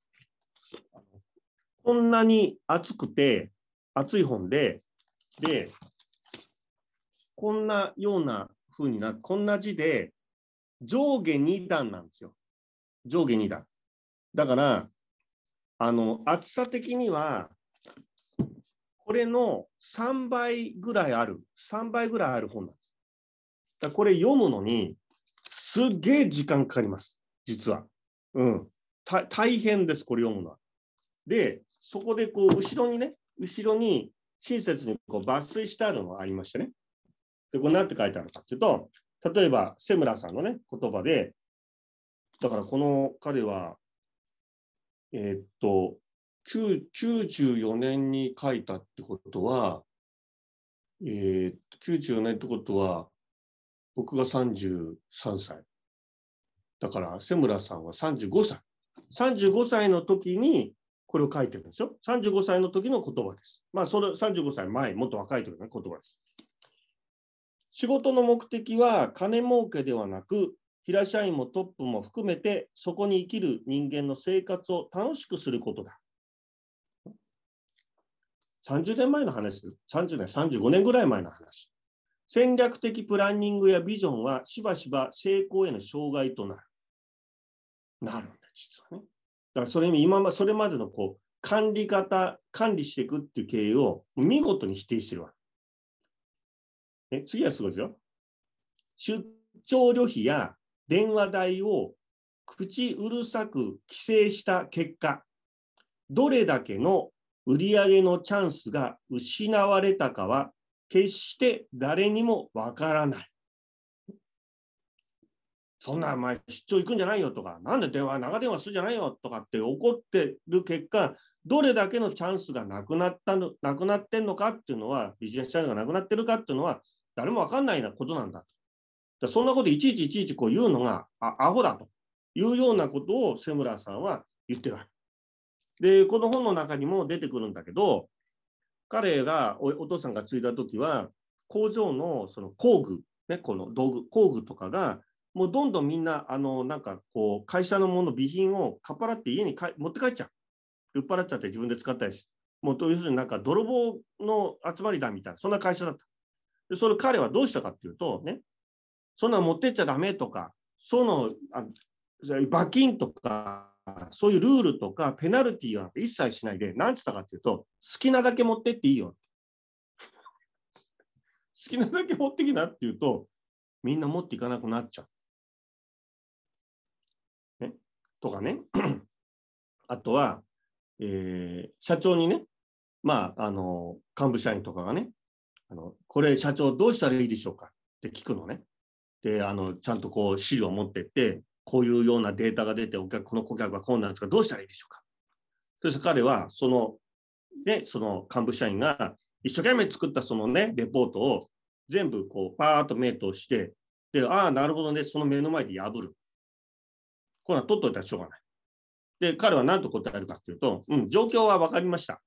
こんなに厚くて、厚い本で、で、こんなような風になこんな字で、上下2段なんですよ。上下2段。だから、あの厚さ的には、これの3倍ぐらいある、3倍ぐらいある本なんです。だこれ読むのに、すっげえ時間かかります、実は。うん。大変です、これ読むのは。で、そこでこう、後ろにね、後ろに親切にこう抜粋してあるのがありましてね。で、これ何て書いてあるかっていうと、例えば、瀬村さんのね、言葉で、だからこの彼は、えー、っと、94年に書いたってことは、えー、94年ってことは、僕が33歳。だから、瀬村さんは35歳。35歳の時にこれを書いてるんですよ。35歳の時の言葉です。まあ、それ35歳前、もっと若い時の言葉です。仕事の目的は金儲けではなく、平社員もトップも含めて、そこに生きる人間の生活を楽しくすることだ。30年前の話です。30年、35年ぐらい前の話。戦略的プランニングやビジョンはしばしば成功への障害となる。なるんだ、実はね。だからそれ今まそれまでのこう管理方、管理していくっていう経営を見事に否定してるわけ。え次はすごいですよ。出張旅費や電話代を口うるさく規制した結果、どれだけの売り上げのチャンスが失われたかは、決して誰にもわからない。そんな、お前出張行くんじゃないよとか、なんで電話、長電話するんじゃないよとかって怒ってる結果、どれだけのチャンスがなくなったの、なくなってんのかっていうのは、ビジネスチャンスがなくなってるかっていうのは、誰もわかんないなことなんだと。そんなこといちいちいちいちこう言うのがあアホだというようなことを瀬村さんは言ってるわけ。で、この本の中にも出てくるんだけど、彼がお父さんが継いだ時は、工場のその工具、ね、この道具、工具とかが、もうどんどんみんな、あの、なんかこう、会社のもの、備品をかっぱらって家に持って帰っちゃう。売っ払っちゃって自分で使ったりし。もう、要するになんか泥棒の集まりだみたいな、そんな会社だった。で、それ彼はどうしたかっていうと、ね、そんな持ってっちゃダメとか、そのあ罰金とか、そういうルールとかペナルティーは一切しないで、何つったかっていうと、好きなだけ持ってっていいよ。好きなだけ持ってきなっていうと、みんな持っていかなくなっちゃう。ね、とかね。あとは、えー、社長にね、まあ、あの、幹部社員とかがね、あのこれ社長どうしたらいいでしょうか？って聞くのね。で、あのちゃんとこう資料を持ってって、こういうようなデータが出て、お客この顧客はこうなんですが、どうしたらいいでしょうか？そして彼は、その、ね、その幹部社員が一生懸命作ったそのね、レポートを全部こうパーッと目通して、で、ああ、なるほどね、その目の前で破る。こんな取っといたらしょうがない。で、彼は何と答えるかっていうと、うん、状況は分かりました。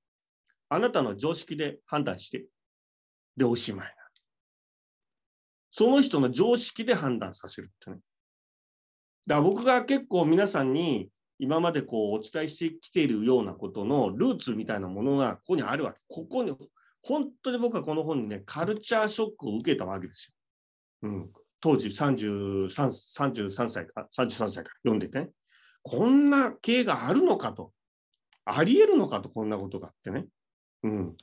あなたの常識で判断してでおしまいな。その人の常識で判断させるってね。だから僕が結構皆さんに今までこうお伝えしてきているようなことのルーツみたいなものがここにあるわけ。ここに、本当に僕はこの本にね、カルチャーショックを受けたわけですよ。うん、当時33 33歳か、33歳から読んでてね。こんな経営があるのかと。ありえるのかと、こんなことがあってね。うん、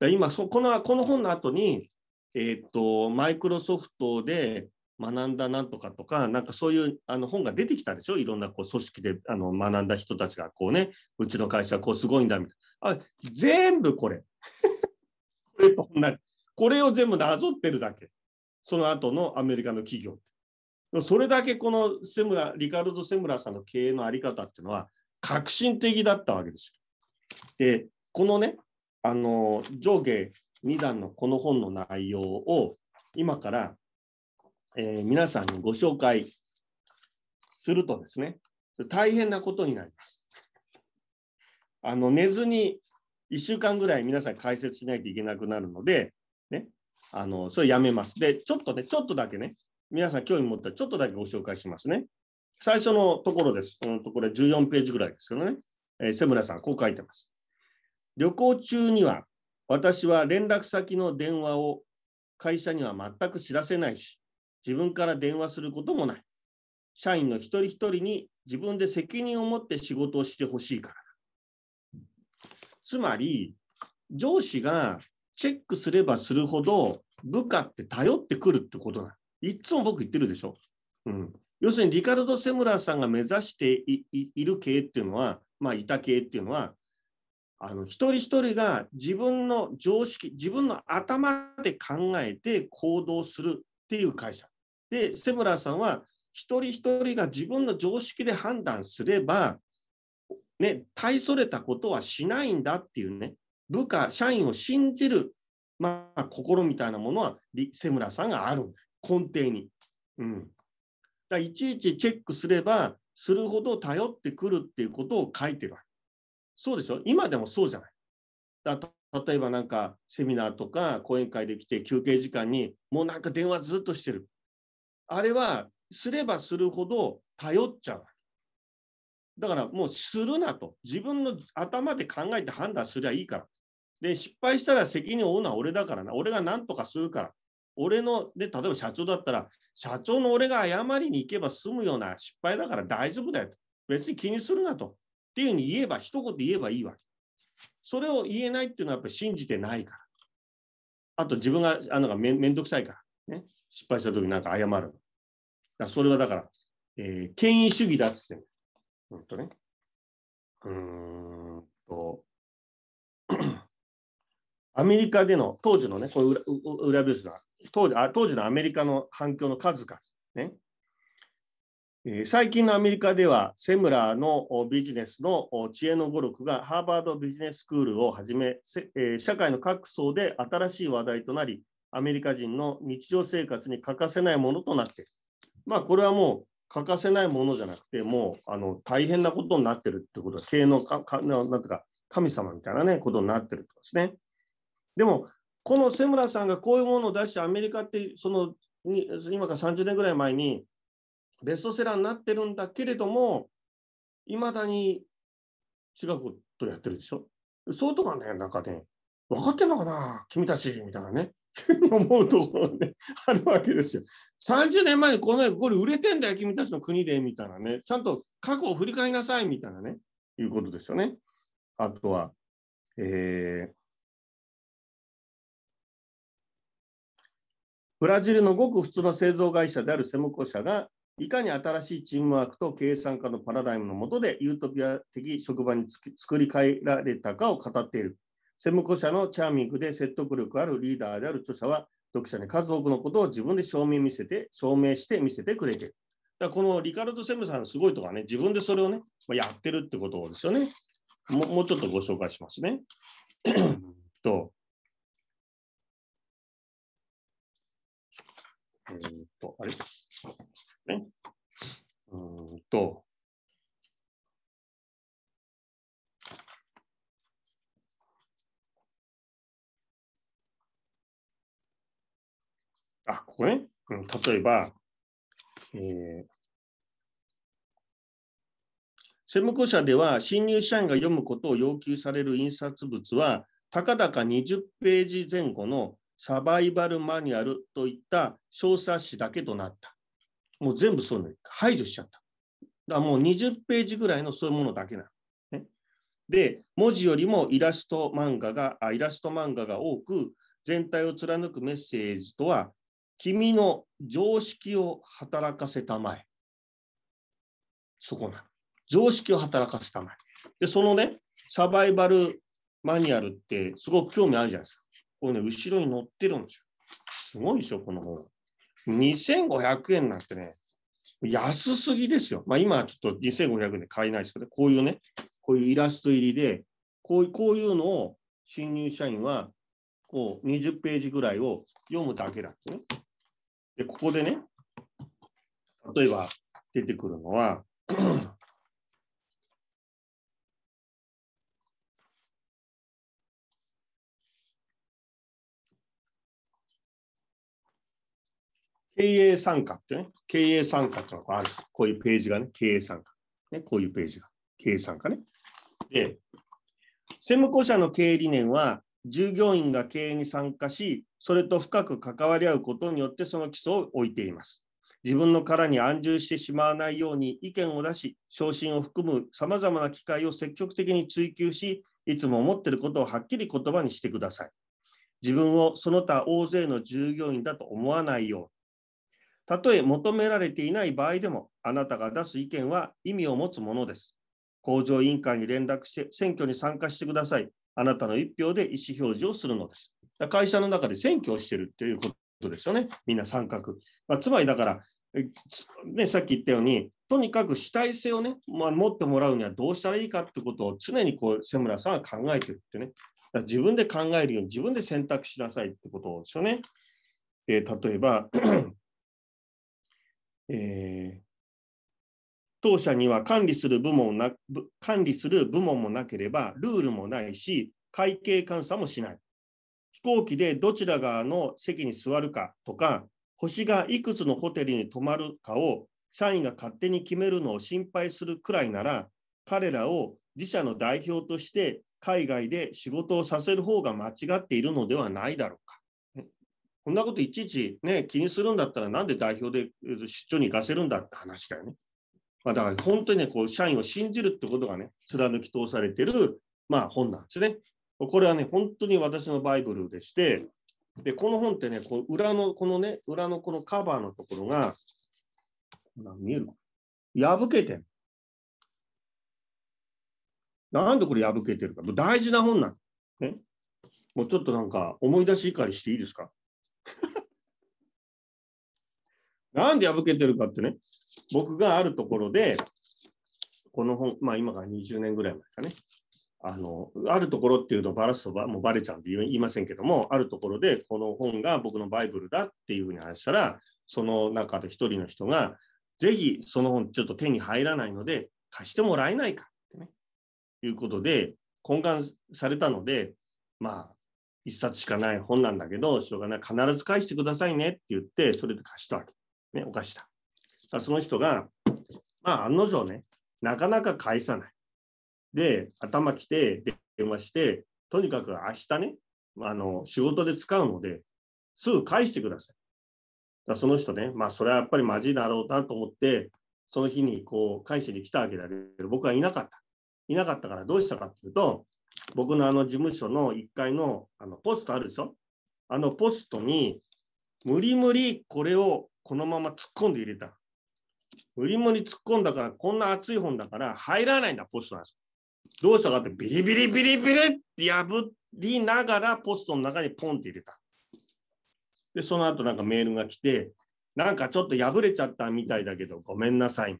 今そこの、この本の後に、えー、っと、マイクロソフトで学んだなんとかとか、なんかそういうあの本が出てきたでしょ、いろんなこう組織であの学んだ人たちが、こうね、うちの会社はこうすごいんだみたいな。あ全部これ。これと同じ。これを全部なぞってるだけ。その後のアメリカの企業。それだけこのセムラ、リカルド・セムラーさんの経営のあり方っていうのは革新的だったわけですよ。で、このね、あの上下2段のこの本の内容を今から、えー、皆さんにご紹介するとですね、大変なことになります。あの寝ずに1週間ぐらい皆さん解説しないといけなくなるので、ね、あのそれやめます。で、ちょっとね、ちょっとだけね、皆さん興味持ったらちょっとだけご紹介しますね。最初のところです。このところ14ページぐらいですけどね。えー、瀬村さん、こう書いてます。旅行中には、私は連絡先の電話を会社には全く知らせないし、自分から電話することもない。社員の一人一人に自分で責任を持って仕事をしてほしいから。つまり、上司がチェックすればするほど部下って頼ってくるってことないつも僕言ってるでしょ。うん、要するにリカルド・セムラーさんが目指している経営っていうのは、まあ、いた経営っていうのは、あの一人一人が自分の常識、自分の頭で考えて行動するっていう会社。で、セムラーさんは一人一人が自分の常識で判断すれば、ね、大それたことはしないんだっていうね、部下、社員を信じる、まあ、心みたいなものはセムラーさんがある。根底に。うん。だいちいちチェックすれば、するほど頼ってくるっていうことを書いてるわけ。そうでしょ？今でもそうじゃない。だ例えばなんかセミナーとか講演会で来て休憩時間にもうなんか電話ずっとしてる。あれはすればするほど頼っちゃう。だからもうするなと。自分の頭で考えて判断すりゃいいから。で、失敗したら責任を負うのは俺だからな。俺が何とかするから。俺の、で、例えば社長だったら、社長の俺が謝りに行けば済むような失敗だから大丈夫だよと。別に気にするなと。っていうふうに言えば、一言言えばいいわけ。それを言えないっていうのはやっぱり信じてないから。あと自分があのがめめんどくさいから。ね。失敗した時なんか謝る。だそれはだから、えー、権威主義だっつって。ほんとね。うーんと。アメリカでの当時のね、これ裏裏表紙だ当時あ当時のアメリカの反響の数々、ね、最近のアメリカでは、セムラーのビジネスの知恵の語録がハーバードビジネススクールをはじめ、社会の各層で新しい話題となり、アメリカ人の日常生活に欠かせないものとなっている。まあ、これはもう欠かせないものじゃなくて、もうあの大変なことになってるってことは、経営のかかなんていうか神様みたいな、ね、ことになってるとですね。でも、この瀬村さんがこういうものを出して、アメリカってその今から30年ぐらい前にベストセラーになってるんだけれども、いまだに違うことやってるでしょ？そういうとこはね、なんかね、分かってんのかな、君たちみたいなね、思うところね、あるわけですよ。30年前にこのこれ売れてんだよ、君たちの国で、みたいなね、ちゃんと過去を振り返りなさい、みたいなね、いうことですよね。あとは、えー、ブラジルのごく普通の製造会社であるセムコ社が、いかに新しいチームワークと経営参加のパラダイムの下でユートピア的職場に作り変えられたかを語っている。セムコ社のチャーミングで説得力あるリーダーである著者は、読者に数多くのことを自分で証明見せて、証明して見せてくれている。だこのリカルド・セムさんのすごいところはね、自分でそれをね、やってるってことですよね。ももうちょっとご紹介しますね。とうん と、あれ？と、あ、ここね。うん、例えば、えー、専務校舎では新入社員が読むことを要求される印刷物は、たかだか20ページ前後のサバイバルマニュアルといった小冊子だけとなった。もう全部そういうの排除しちゃった。だもう20ページぐらいのそういうものだけなの。ね、で、文字よりもイラスト漫画が、あイラスト漫画が多く、全体を貫くメッセージとは、君の常識を働かせたまえ。そこなの。常識を働かせたまえ。で、そのね、サバイバルマニュアルってすごく興味あるじゃないですか。これね、後ろに載ってるんですよ。すごいでしょ、この本。2500円なんてね、安すぎですよ。まあ今はちょっと2500円で買えないですけど、こういうね、こういうイラスト入りで、こういうこういうのを新入社員はこう20ページぐらいを読むだけだってね。で、ここでね、例えば出てくるのは、経営参加ってね、経営参加ってのがある。こういうページがね、経営参加。ね、こういうページが。経営参加ね。で、専務公社の経営理念は、従業員が経営に参加し、それと深く関わり合うことによってその基礎を置いています。自分の殻に安住してしまわないように意見を出し、昇進を含むさまざまな機会を積極的に追求し、いつも思っていることをはっきり言葉にしてください。自分をその他大勢の従業員だと思わないようたとえ求められていない場合でも、あなたが出す意見は意味を持つものです。工場委員会に連絡して選挙に参加してください。あなたの一票で意思表示をするのです。会社の中で選挙をしているということですよね。みんな参画。まあ、つまりだから、ね、さっき言ったように、とにかく主体性をね、まあ、持ってもらうにはどうしたらいいかってことを常にこう瀬村さんは考えてるってね。自分で考えるように自分で選択しなさいってことですよね。えー、例えばえー、当社には管理する部門な管理する部門もなければ、ルールもないし、会計監査もしない。飛行機でどちら側の席に座るかとか、星がいくつのホテルに泊まるかを社員が勝手に決めるのを心配するくらいなら、彼らを自社の代表として海外で仕事をさせる方が間違っているのではないだろう。こんなこといちいち、ね、気にするんだったら、なんで代表で出張に行かせるんだって話だよね。まあ、だから本当にね、こう社員を信じるってことがね、貫き通されてる、まあ、本なんですね。これはね、本当に私のバイブルでして、で、この本ってね、こう裏の、このね、裏のこのカバーのところが、見える破けてんなんでこれ破けてるか。大事な本なんね。もうちょっとなんか思い出し怒りしていいですかなんで破けてるかってね、僕があるところで、この本、まあ今から20年ぐらい前かね、あの、あるところっていうのをバラすとばもうバレちゃうんで言いませんけども、あるところでこの本が僕のバイブルだっていうふうに話したら、その中で一人の人が、ぜひその本ちょっと手に入らないので貸してもらえないかってね、いうことで懇願されたので、まあ一冊しかない本なんだけど、しょうがない、必ず返してくださいねって言って、それで貸したわけ。ね、お貸した。その人が、まあ、案の定ね、なかなか返さない。で、頭きて電話して、とにかく明日ね、あの仕事で使うので、すぐ返してください。だその人ね、まあ、それはやっぱりマジだろうなと思って、その日にこう返しに来たわけだけど、僕はいなかった。いなかったからどうしたかっていうと、僕のあの事務所の1階のあのポストあるでしょ？あのポストに無理無理これをこのまま突っ込んで入れた。無理無理突っ込んだから、こんな熱い本だから入らないんだ、ポストなんです。どうしたかってビリビリビリビリって破りながらポストの中にポンって入れた。で、その後なんかメールが来て、なんかちょっと破れちゃったみたいだけど、ごめんなさい。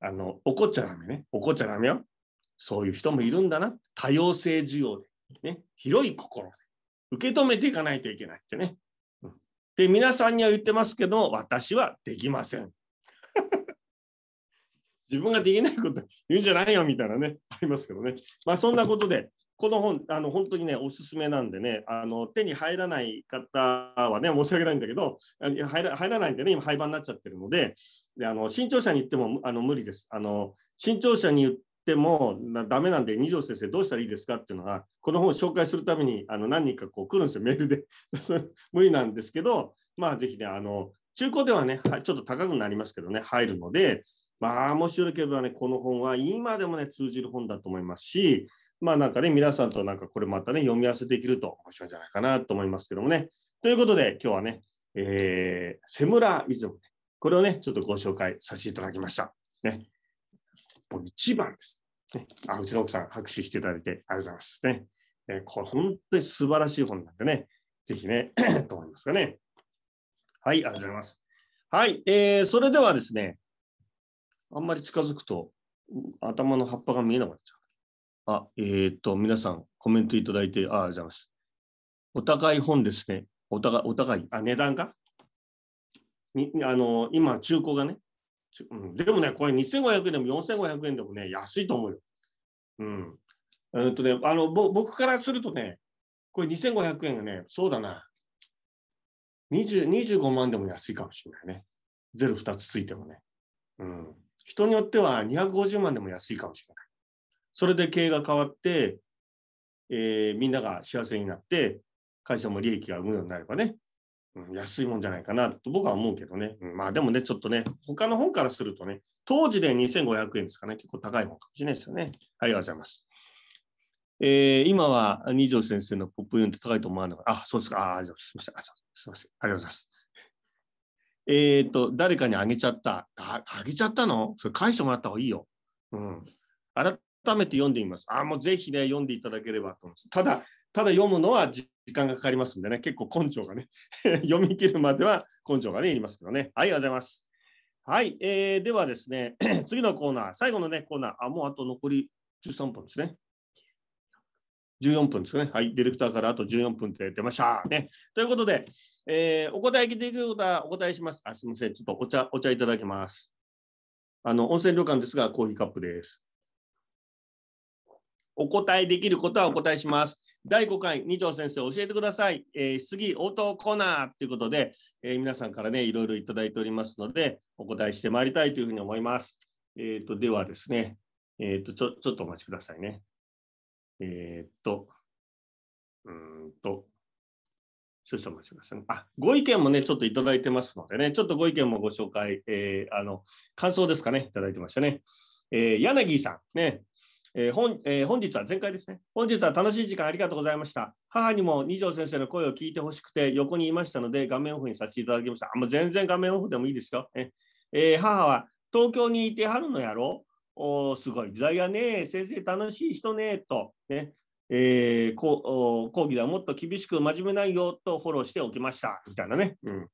あの怒っちゃダメね。怒っちゃダメよ。そういう人もいるんだな。多様性需要で、ね、広い心で受け止めていかないといけないってね。で、皆さんには言ってますけど、私はできません。自分ができないこと言うんじゃないよみたいなね、ありますけどね。まあそんなことで、この本、あの本当にね、おすすめなんでね、あの手に入らない方はね、申し訳ないんだけど、入ら入らないんでね、今、廃盤になっちゃってるので、であの新潮社に言ってもあの無理です。あの新潮社にてもダメなんで、二条先生、どうしたらいいですかっていうのが、この本を紹介するためにあの何人かこう来るんですよ、メールで。無理なんですけど、まあ、ぜひね、あの中古ではね、ちょっと高くなりますけどね、入るので、まあ、もしよければね、この本は今でもね、通じる本だと思いますし、まあなんかね、皆さんとなんかこれまたね、読み合わせできると面白いんじゃないかなと思いますけどもね。ということで、今日はね、えー、セムライズム、これをね、ちょっとご紹介させていただきました。ね。もう一番です。ね、あうちの奥さん、拍手していただいてありがとうございますね。え、これ本当に素晴らしい本なんでね、ぜひね、と思いますかね。はい、ありがとうございます。はい、えー、それではですね、あんまり近づくと頭の葉っぱが見えなくなっちゃう。あ、えっ、と、皆さんコメントいただいて、あありがとうございます。お互い本ですね。お互い、お互い、あ、値段が？あの、今、中古がね、うん、でもね、これ2500円でも4500円でもね、安いと思うよ。うん。えー、っとね、あのぼ、僕からするとね、これ2500円がね、そうだな。20 25万でも安いかもしれないね。ゼロ2つついてもね。うん。人によっては250万でも安いかもしれない。それで経営が変わって、えー、みんなが幸せになって、会社も利益が生むようになればね、安いもんじゃないかなと僕は思うけどね。まあでもね、ちょっとね、他の本からするとね、当時で2500円ですかね、結構高い本かもしれないですよね。ありがとうございます。えー、今は二条先生のポップユンって高いと思わなかった。あ、そうですか。あ、すみません。すみません。ありがとうございます。えっ、ー、と、誰かにあげちゃった。あげちゃったの？それ返してもらった方がいいよ。うん。改めて読んでみます。あ、もうぜひね、読んでいただければと思います。ただ、ただ読むのは時間がかかりますんでね、結構根性がね、読み切るまでは根性がね、いりますけどね。はい、ありがとうございます。はい、えー、ではですね、次のコーナー、最後のね、コーナー、あ、もうあと残り13分ですね。14分ですね。はい、ディレクターからあと14分って出ました。ね。ということで、えー、お答えできることはお答えします。あ、すみません。ちょっとお茶、お茶いただきます。あの、温泉旅館ですが、コーヒーカップです。お答えできることはお答えします。第5回、二条先生、教えてください。えー、次、応答コーナーということで、えー、皆さんからね、いろいろいただいておりますので、お答えしてまいりたいというふうに思います。えっ、ー、と、ではですね、えっ、と、ちょ、ちょっとお待ちくださいね。えっ、と、うんと、少々お待ちください、ね。あ、ご意見もね、ちょっといただいてますのでね、ちょっとご意見もご紹介、えあの、感想ですかね、いただいてましたね。え柳さん、ね、えー本えー、本日は前回ですね。本日は楽しい時間ありがとうございました。母にも二条先生の声を聞いてほしくて横にいましたので画面オフにさせていただきました。あもう全然画面オフでもいいですよ。えー、母は東京にいてはるのやろおすごい時代やね。先生楽しい人ね。と、ねえー、講義ではもっと厳しく真面目ないよとフォローしておきました。みたいなね。うん、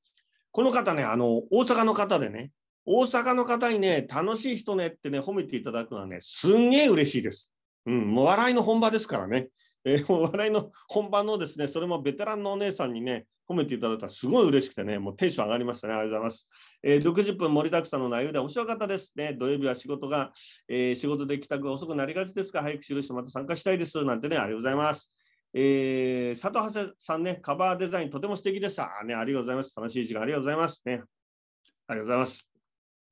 この方ね、あの大阪の方でね、大阪の方にね、楽しい人ねってね、褒めていただくのはね、すんげえ嬉しいです。うん、もう笑いの本場ですからね。えー、笑いの本場のですね、それもベテランのお姉さんにね、褒めていただいたらすごい嬉しくてね、もうテンション上がりましたね。ありがとうございます。えー、60分盛りだくさんの内容で面白かったですね。土曜日は仕事が、えー、仕事で帰宅が遅くなりがちですが、早く記してまた参加したいです。なんてね、ありがとうございます。えー、佐藤長谷さんね、カバーデザインとても素敵でした。ね、ありがとうございます。楽しい時間ありがとうございます。ね、ありがとうございます。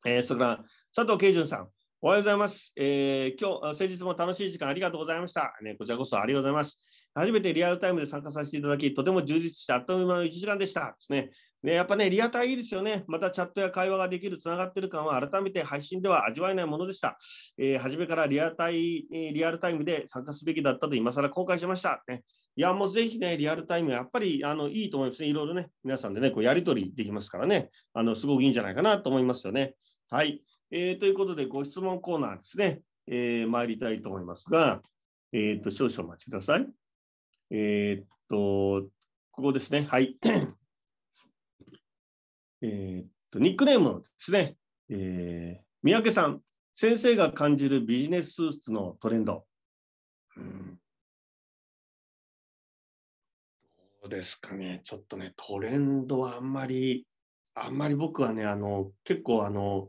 えー、それから佐藤慶順さん、おはようございます。えー、今日、先日も楽しい時間ありがとうございました。ね、こちらこそありがとうございます。初めてリアルタイムで参加させていただき、とても充実してあっという間の1時間でした。ですね。ね、やっぱね、リアタイいいですよね。またチャットや会話ができる、つながってる感は改めて配信では味わえないものでした。えー、初めからリアタイ、リアルタイムで参加すべきだったと今更後悔しました。ね、いや、もうぜひね、リアルタイム、やっぱりあのいいと思いますね。いろいろね、皆さんでね、こうやり取りできますからね、あのすごくいいんじゃないかなと思いますよね。はい。えー、ということで、ご質問コーナーですね、えー、参りたいと思いますが、えっ、ー、と、少々お待ちください。えっ、と、ここですね。はい。えっと、ニックネームですね。えー、三宅さん、先生が感じるビジネススーツのトレンド。うん、どうですかね。ちょっとね、トレンドはあんまりあんまり僕はね、あの、結構あの、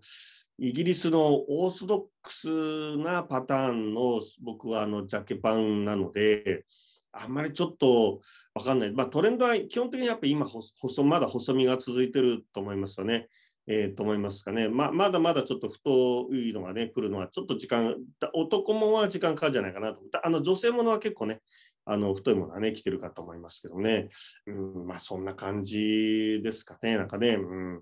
イギリスのオーソドックスなパターンの僕はあのジャケパンなので、あんまりちょっとわかんない。まあ、トレンドは基本的にやっぱ今細、まだ細身が続いてると思いますよね。えー、と思いますかね、ままだまだちょっと太いのがね、来るのはちょっと時間、男もは時間かかるんじゃないかなとあの女性ものは結構ね、あの太いものはね、来てるかと思いますけどね、うん、まあそんな感じですかね、なんかね、うん、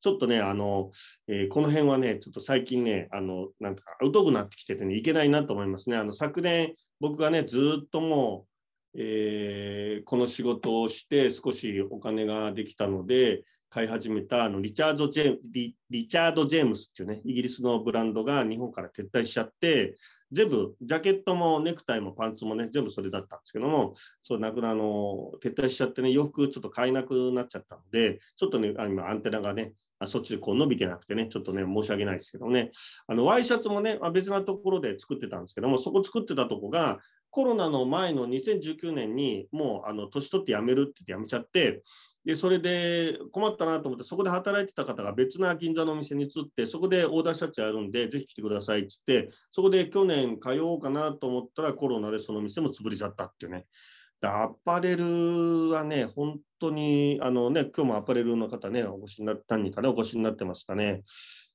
ちょっとね、あの、えー、この辺はね、ちょっと最近ね、あの、なんとか、疎くなってきててね、いけないなと思いますね。あの、昨年、僕がね、ずっともう、えー、この仕事をして少しお金ができたので、買い始めたあのリチャード・ジェリリチャード・ジェームスっていうね、イギリスのブランドが日本から撤退しちゃって、全部、ジャケットもネクタイもパンツもね、全部それだったんですけども、そう、なくなの、撤退しちゃってね、洋服ちょっと買えなくなっちゃったので、ちょっとね、今アンテナがね、あそっちでこう伸びてなくてね、ちょっとね、申し訳ないですけどね、あの、ワイシャツもね、別なところで作ってたんですけども、そこ作ってたとこが、コロナの前の2019年にもう、あの、年取って辞めるって言って辞めちゃって、で、それで困ったなと思って、そこで働いてた方が別な銀座のお店に移って、そこでオーダーシャツやるんで、ぜひ来てくださいって言って、そこで去年通おうかなと思ったらコロナでその店も潰れちゃったっていうね。アパレルはね、本当に、あのね、今日もアパレルの方ね、お越しになって、何人かね、お越しになってますかね。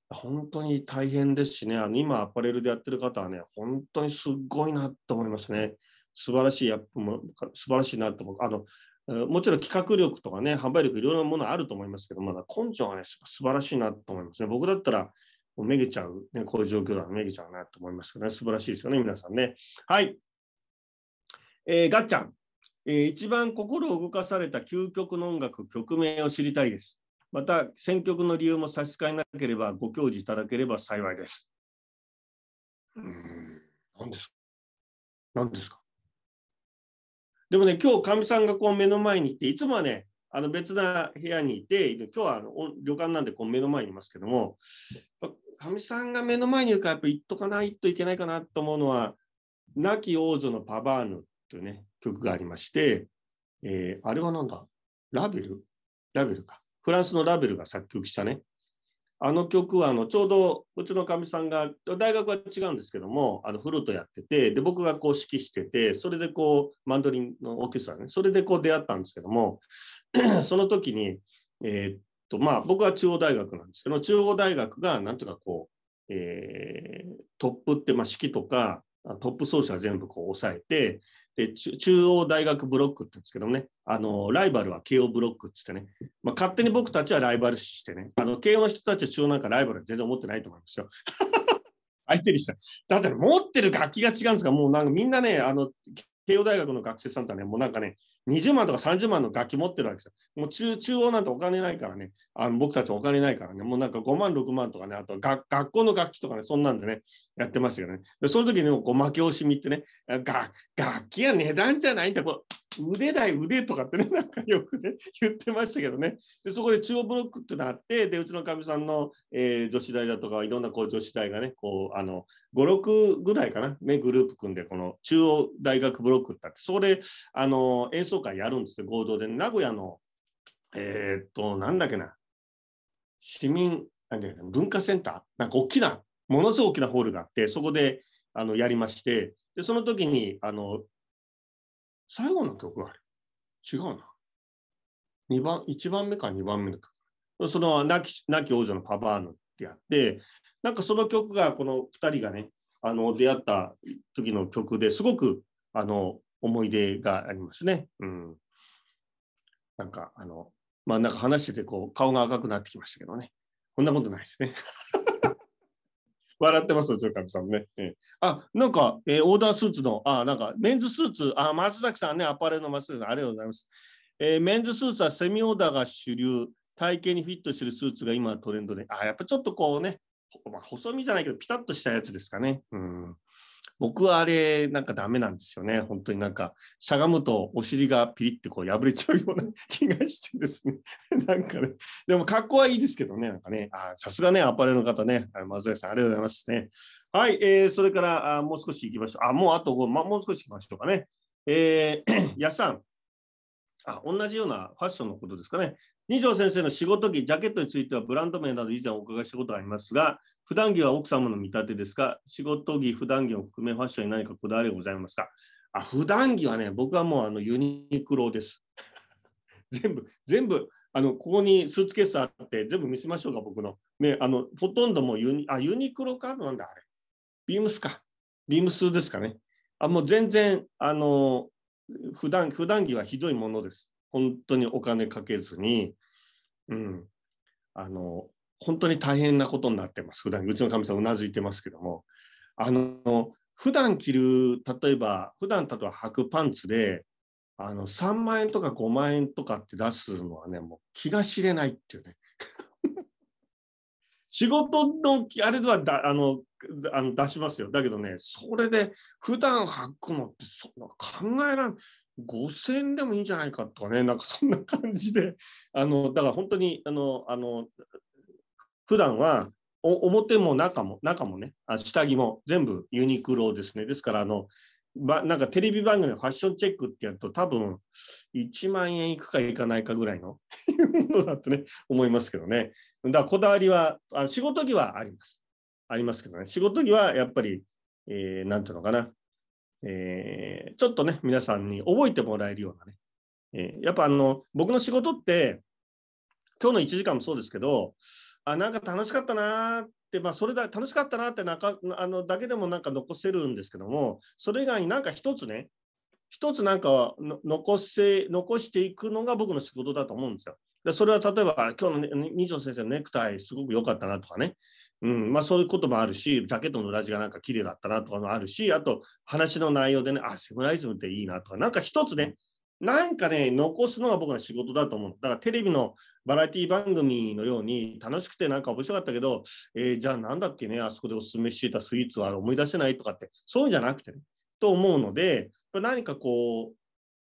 本当に大変ですしね、あの今アパレルでやってる方はね、本当にすごいなと思いますね。素晴らしい、やっぱ素晴らしいなと思う。あのもちろん企画力とかね、販売力、いろいろなものあると思いますけど、まだ根性がね、素晴らしいなと思いますね。僕だったら、めげちゃう、ね、こういう状況だとめげちゃうなと思いますけどね、素晴らしいですよね、皆さんね。はい。えー、ガッチャン、えー、一番心を動かされた究極の音楽、曲名を知りたいです。また、選曲の理由も差し支えなければご教示いただければ幸いです。うん、何ですか？何ですか？でもね、今日、かみさんがこう目の前にいて、いつもはね、あの別な部屋にいて、今日はあの旅館なんでこう目の前にいますけども、かみさんが目の前にいるから、やっぱ言っとかないといけないかなと思うのは、亡き王女のパバーヌというね、曲がありまして、えー、あれはなんだ？ラベル？ラベルか。フランスのラベルが作曲したね、あの曲はあのちょうどうちのかみさんが大学は違うんですけどもあのフルートやっててで僕がこう指揮しててそれでこうマンドリンのオーケストラねそれでこう出会ったんですけども その時に、えー、っとまあ、僕は中央大学なんですけど中央大学がなんとかこう、えー、トップって、まあ、指揮とかトップ奏者全部こう抑えてで中央大学ブロックって言うんですけどね、あのライバルは慶応ブロックって言ってね、まあ、勝手に僕たちはライバル視してね、あの慶応の人たちは中央なんかライバルは全然思ってないと思いますよ。相手にした。だって持ってる楽器が違うんですか、もうなんかみんなね、あの慶応大学の学生さんとはね、もうなんかね、20万とか30万の楽器持ってるわけですよ。もう中中央なんてお金ないからね、あの僕たちお金ないからね、もうなんか5万、6万とかね、あと学学校の楽器とかね、そんなんでね、やってましたよね。で、その時にこう負け惜しみってね、が楽器は値段じゃないんだ、こ腕だよ、腕とかってね、なんかよくね、言ってましたけどね。で、そこで中央ブロックってのあって、で、うちのかみさんの、えー、女子大だとか、いろんなこう女子大がね、こう、あの、5、6ぐらいかな、ね、グループ組んで、この中央大学ブロックってあって、それ、あの、演奏会やるんですよ、合同で。名古屋の、えー、っと、なんだっけな、市民、なんだっけな、文化センター？なんか大きな、ものすごい大きなホールがあって、そこで、あの、やりまして、で、その時に、あの、最後の曲はある。違うな。2番、1番目か2番目の曲。その亡き亡き王女のパバーヌってやって、なんかその曲がこの2人がね、あの出会った時の曲ですごくあの思い出がありますね。うん。なんかあの、まあなんか話しててこう顔が赤くなってきましたけどね。こんなことないですね。笑ってますよ、鶴上さんね。えー、あ、なんか、えー、オーダースーツの、あ、なんか、メンズスーツ、あ、松崎さんね、アパレルの松崎さん、ありがとうございます。えー、メンズスーツはセミオーダーが主流、体型にフィットするスーツが今トレンドで、あ、やっぱちょっとこうね、まあ、細身じゃないけど、ピタッとしたやつですかね。うん。僕はあれ、なんかダメなんですよね。本当になんか、しゃがむとお尻がピリってこう破れちゃうような気がしてですね。なんかね、でも格好はいいですけどね、なんかね、あさすがね、アパレルの方ね、松崎さん、ありがとうございますね。はい、えー、それからあもう少し行きましょう。あ、もうあと5、ま、もう少し行きましょうかね。えー、やさんあ、同じようなファッションのことですかね。二条先生の仕事着、ジャケットについてはブランド名など以前お伺いしたことがありますが、普段着は奥様の見立てですが、仕事着、普段着を含めファッションに何かこだわりございますか？あ、普段着はね、僕はもうあのユニクロです。全部、全部、あのここにスーツケースあって全部見せましょうか、僕の。ね、あのほとんどもユニあユニクロカードなんだ、あれ。ビームスか。ビームスですかね。あもう全然、あの、普段普段着はひどいものです。本当にお金かけずに、うん、あの、本当に大変なことになってます。普段うちのかみさんうなずいてますけども、あの、普段着る、例えば、普段例えば履くパンツで、あの3万円とか5万円とかって出すのはね、もう気が知れないっていうね。仕事のあれではだあのあの出しますよ。だけどね、それで普段履くのってそんな考えらん、5000円でもいいんじゃないかとかね、なんかそんな感じで、あのだから本当にあのあの普段は表も中も中もね、下着も全部ユニクロですね。ですからあのばなんかテレビ番組のファッションチェックってやると多分1万円いくかいかないかぐらいの ものだとね思いますけどね。だからこだわりはあ仕事着はあります。ありますけどね。仕事着はやっぱり、えー、なんていうのかな、えー、ちょっとね皆さんに覚えてもらえるようなね。えー、やっぱあの僕の仕事って今日の1時間もそうですけどあなんか楽しかったなで、まあ、それだ楽しかったなってなかあのだけでもなんか残せるんですけども、それ以外になんか一つね、一つなんか残せ残していくのが僕の仕事だと思うんですよ。でそれは例えば、今日の、ね、二条先生のネクタイすごく良かったなとかね、うんまあ、そういうこともあるし、ジャケットの裏地がなんか綺麗だったなとかもあるし、あと話の内容でね、あ、セムライズムっていいなとか、なんか一つね、なんかね、残すのが僕の仕事だと思う。だからテレビのバラエティ番組のように楽しくてなんか面白かったけど、えー、じゃあなんだっけね、あそこでおすすめしていたスイーツは思い出せないとかって、そういうんじゃなくてね、と思うので、何かこう、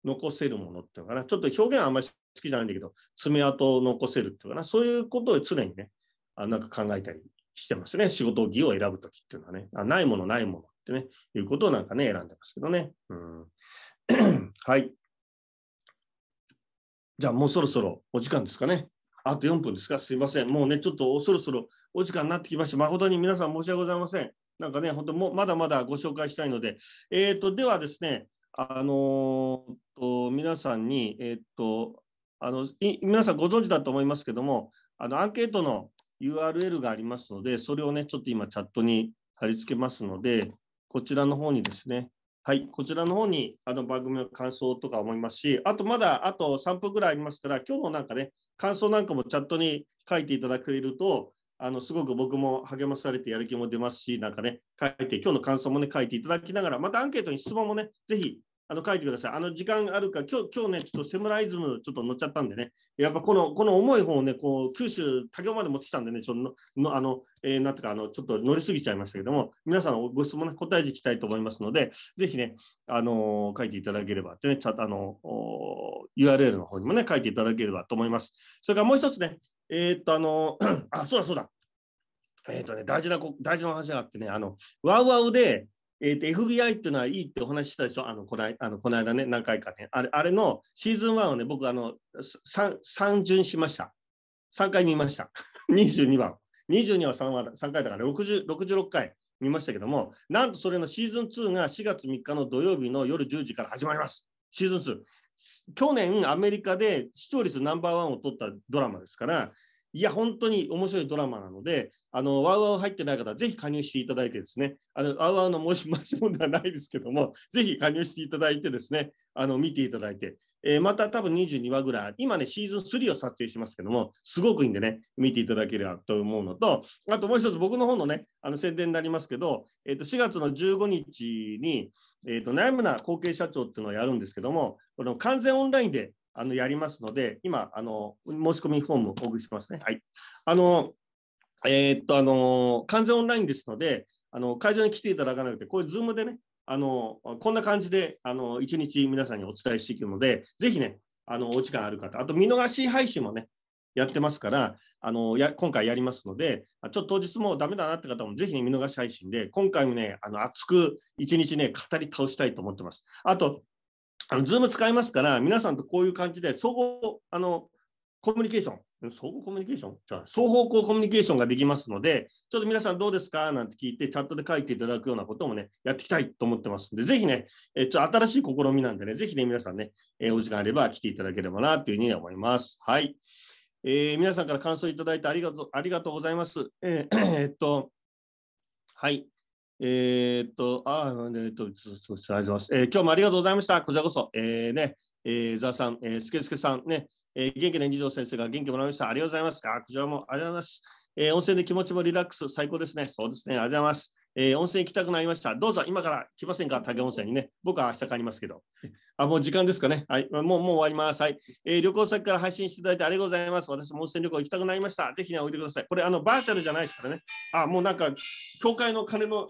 残せるものっていうのかな、ちょっと表現はあんまり好きじゃないんだけど、爪痕を残せるっていうかな、そういうことを常にね、あなんか考えたりしてますね。仕事着を選ぶときっていうのはねあ、ないものないものってね、いうことをなんかね、選んでますけどね。うん、はい。じゃあもうそろそろお時間ですかね。あと4分ですか？すいません。もうね、ちょっとそろそろお時間になってきまして、誠に皆さん申し訳ございません。なんかね、本当もまだまだご紹介したいので、えっ、ー、と、ではですね、あのー、と皆さんに、えっ、ー、と、あの皆さんご存知だと思いますけども、あのアンケートの URL がありますので、それをね、ちょっと今チャットに貼り付けますので、こちらの方にですね、はい、こちらの方にあの番組の感想とか思いますし、あとまだあと3分ぐらいありますから、今日のなんかね、感想なんかもチャットに書いていただけると、あのすごく僕も励まされてやる気も出ますし、なんかね、書いて、今日の感想もね、書いていただきながら、またアンケートに質問もね、ぜひあの書いてください。あの時間あるか、今日今日ね、ちょっとセムライズムちょっと乗っちゃったんでね、やっぱこのこの重い方をね、こう九州、竹雄まで持ってきたんでね、ちょっとのあの、えー、なんていうかあの、ちょっと乗りすぎちゃいましたけども、皆さんのご質問、ね、答えていきたいと思いますので、ぜひね、あの書いていただければってね、ちゃあの URL の方にもね、書いていただければと思います。それからもう一つね、えー、っと、あの、あ、そうだそうだ。え、っとね、大事な、大事な話があってね、あの、ワウワウで、えーと、FBI っていうのはいいってお話ししたでしょ、あのこのあのこの間ね、何回かね。あれあれのシーズン1をね、僕あの3、3巡しました。3回見ました。22番。22は 3, は3回だから60 66回見ましたけども、なんとそれのシーズン2が4月3日の土曜日の夜10時から始まります。シーズン2。去年、アメリカで視聴率ナンバーワンを取ったドラマですから、いや、本当に面白いドラマなので、あの、ワウワウ入ってない方ぜひ加入していただいてですね、あの、ワウワウの申し申し問ではないですけども、ぜひ加入していただいてですね、あの、見ていただいて、えー、また多分22話ぐらい、今ね、シーズン3を撮影しますけども、すごくいいんでね、見ていただければと思うのと、あともう一つ僕の方のね、あの宣伝になりますけど、えー、と4月の15日に、えー、と悩むな後継社長っていうのをやるんですけども、この完全オンラインであのやりますので、今、あの申し込みフォームをお送りしますね。はい。あの、えー、っと、あの、完全オンラインですので、あの会場に来ていただかなくて、こういう Zoom でね、あのこんな感じであの1日皆さんにお伝えしていくので、ぜひね、あのお時間ある方、あと見逃し配信もね、やってますから、あのや今回やりますので、ちょっと当日もダメだなって方もぜひね、見逃し配信で、今回もね、あの熱く1日ね、語り倒したいと思ってます。あと、あの、ズーム使いますから、皆さんとこういう感じで、総合、あの、コミュニケーション、総合コミュニケーション？じゃあ、双方向コミュニケーションができますので、ちょっと皆さんどうですか？なんて聞いて、チャットで書いていただくようなこともね、やっていきたいと思ってますので、ぜひね、えちょ新しい試みなんでね、ぜひね、皆さんね、えお時間あれば来ていただければなというふうに思います。はい。えー、皆さんから感想いただいてありがとうありがとうございます。えー、えー、っと、はい。えー、っと、あ、えっと、そうありがとうございます。えー、今日もありがとうございました。こちらこそ、えー、ね、えー、ザさん、えー、すけすけさん、ね、えー、元気な二条先生が元気もらいました。ありがとうございます。あ、こちらもありがとうございます。えー、温泉で気持ちもリラックス、最高ですね。そうですね。ありがとうございます。えー、温泉行きたくなりました。どうぞ今から来ませんか？竹温泉にね。僕は明日帰りますけど。あ、もう時間ですかね？はい。もう、もう終わります。はい。えー、旅行先から配信していただいてありがとうございます。私も温泉旅行行きたくなりました。ぜひね、おいでください。これ、あの、バーチャルじゃないですからね。あ、もうなんか、教会の鐘の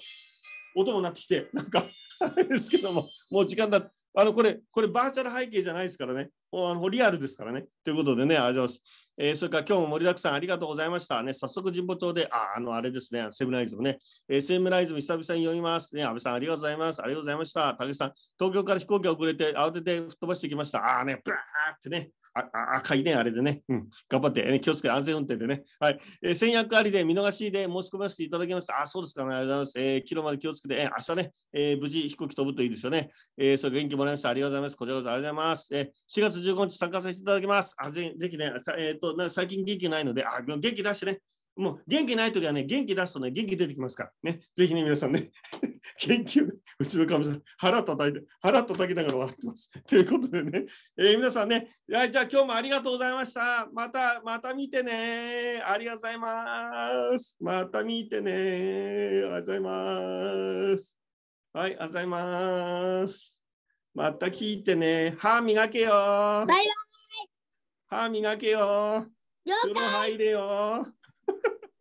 音も鳴ってきて、なんかあれですけども、もう時間だ。あの、これ、これバーチャル背景じゃないですからね。あのリアルですからね。ということでね、ありがとうございます。えー、それから今日も盛りだくさんありがとうございました。ね、早速神保町で、あ、あの、あれですね、セブライズもね。えー、セムライズも久々に読みます。ね、安倍さんありがとうございます。ありがとうございました。竹さん、東京から飛行機遅れて慌てて吹っ飛ばしてきました。ああね、ブラーってね、あ赤いね、あれでね、うん、頑張って、ね、気をつけて安全運転でね。はい。えー、先約ありで見逃しで申し込ませていただきました。あ、そうですか、ね、ありがとうございます。えー、キロまで気をつけて、えー、明日ね、えー、無事飛行機飛ぶといいですよね。えー、それ元気もらいました。ありがとうございます。こちらこそありがとうございます。えー、4月15日参加させていただきます。あぜぜひね、えーと、最近元気ないので、あ元気出してね、もう元気ないときはね、元気出すとね、元気出てきますから。ね。ぜひね、皆さんね、元気を、うちのかみさん、腹叩いて、腹叩きながら笑ってます。ということでね、えー、皆さんね、じゃあ今日もありがとうございました。また、また見てね。ありがとうございます。また見てね。ありがとうございます。はい、ありがとうございます。また聞いてね。歯磨けよ。バイバイ。歯磨けよ。風呂入れよ。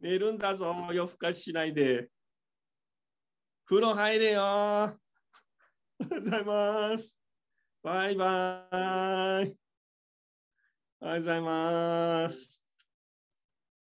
寝るんだぞ、夜更かししないで。風呂入れよ。ありがとうございます。バイバイ。おはようございます。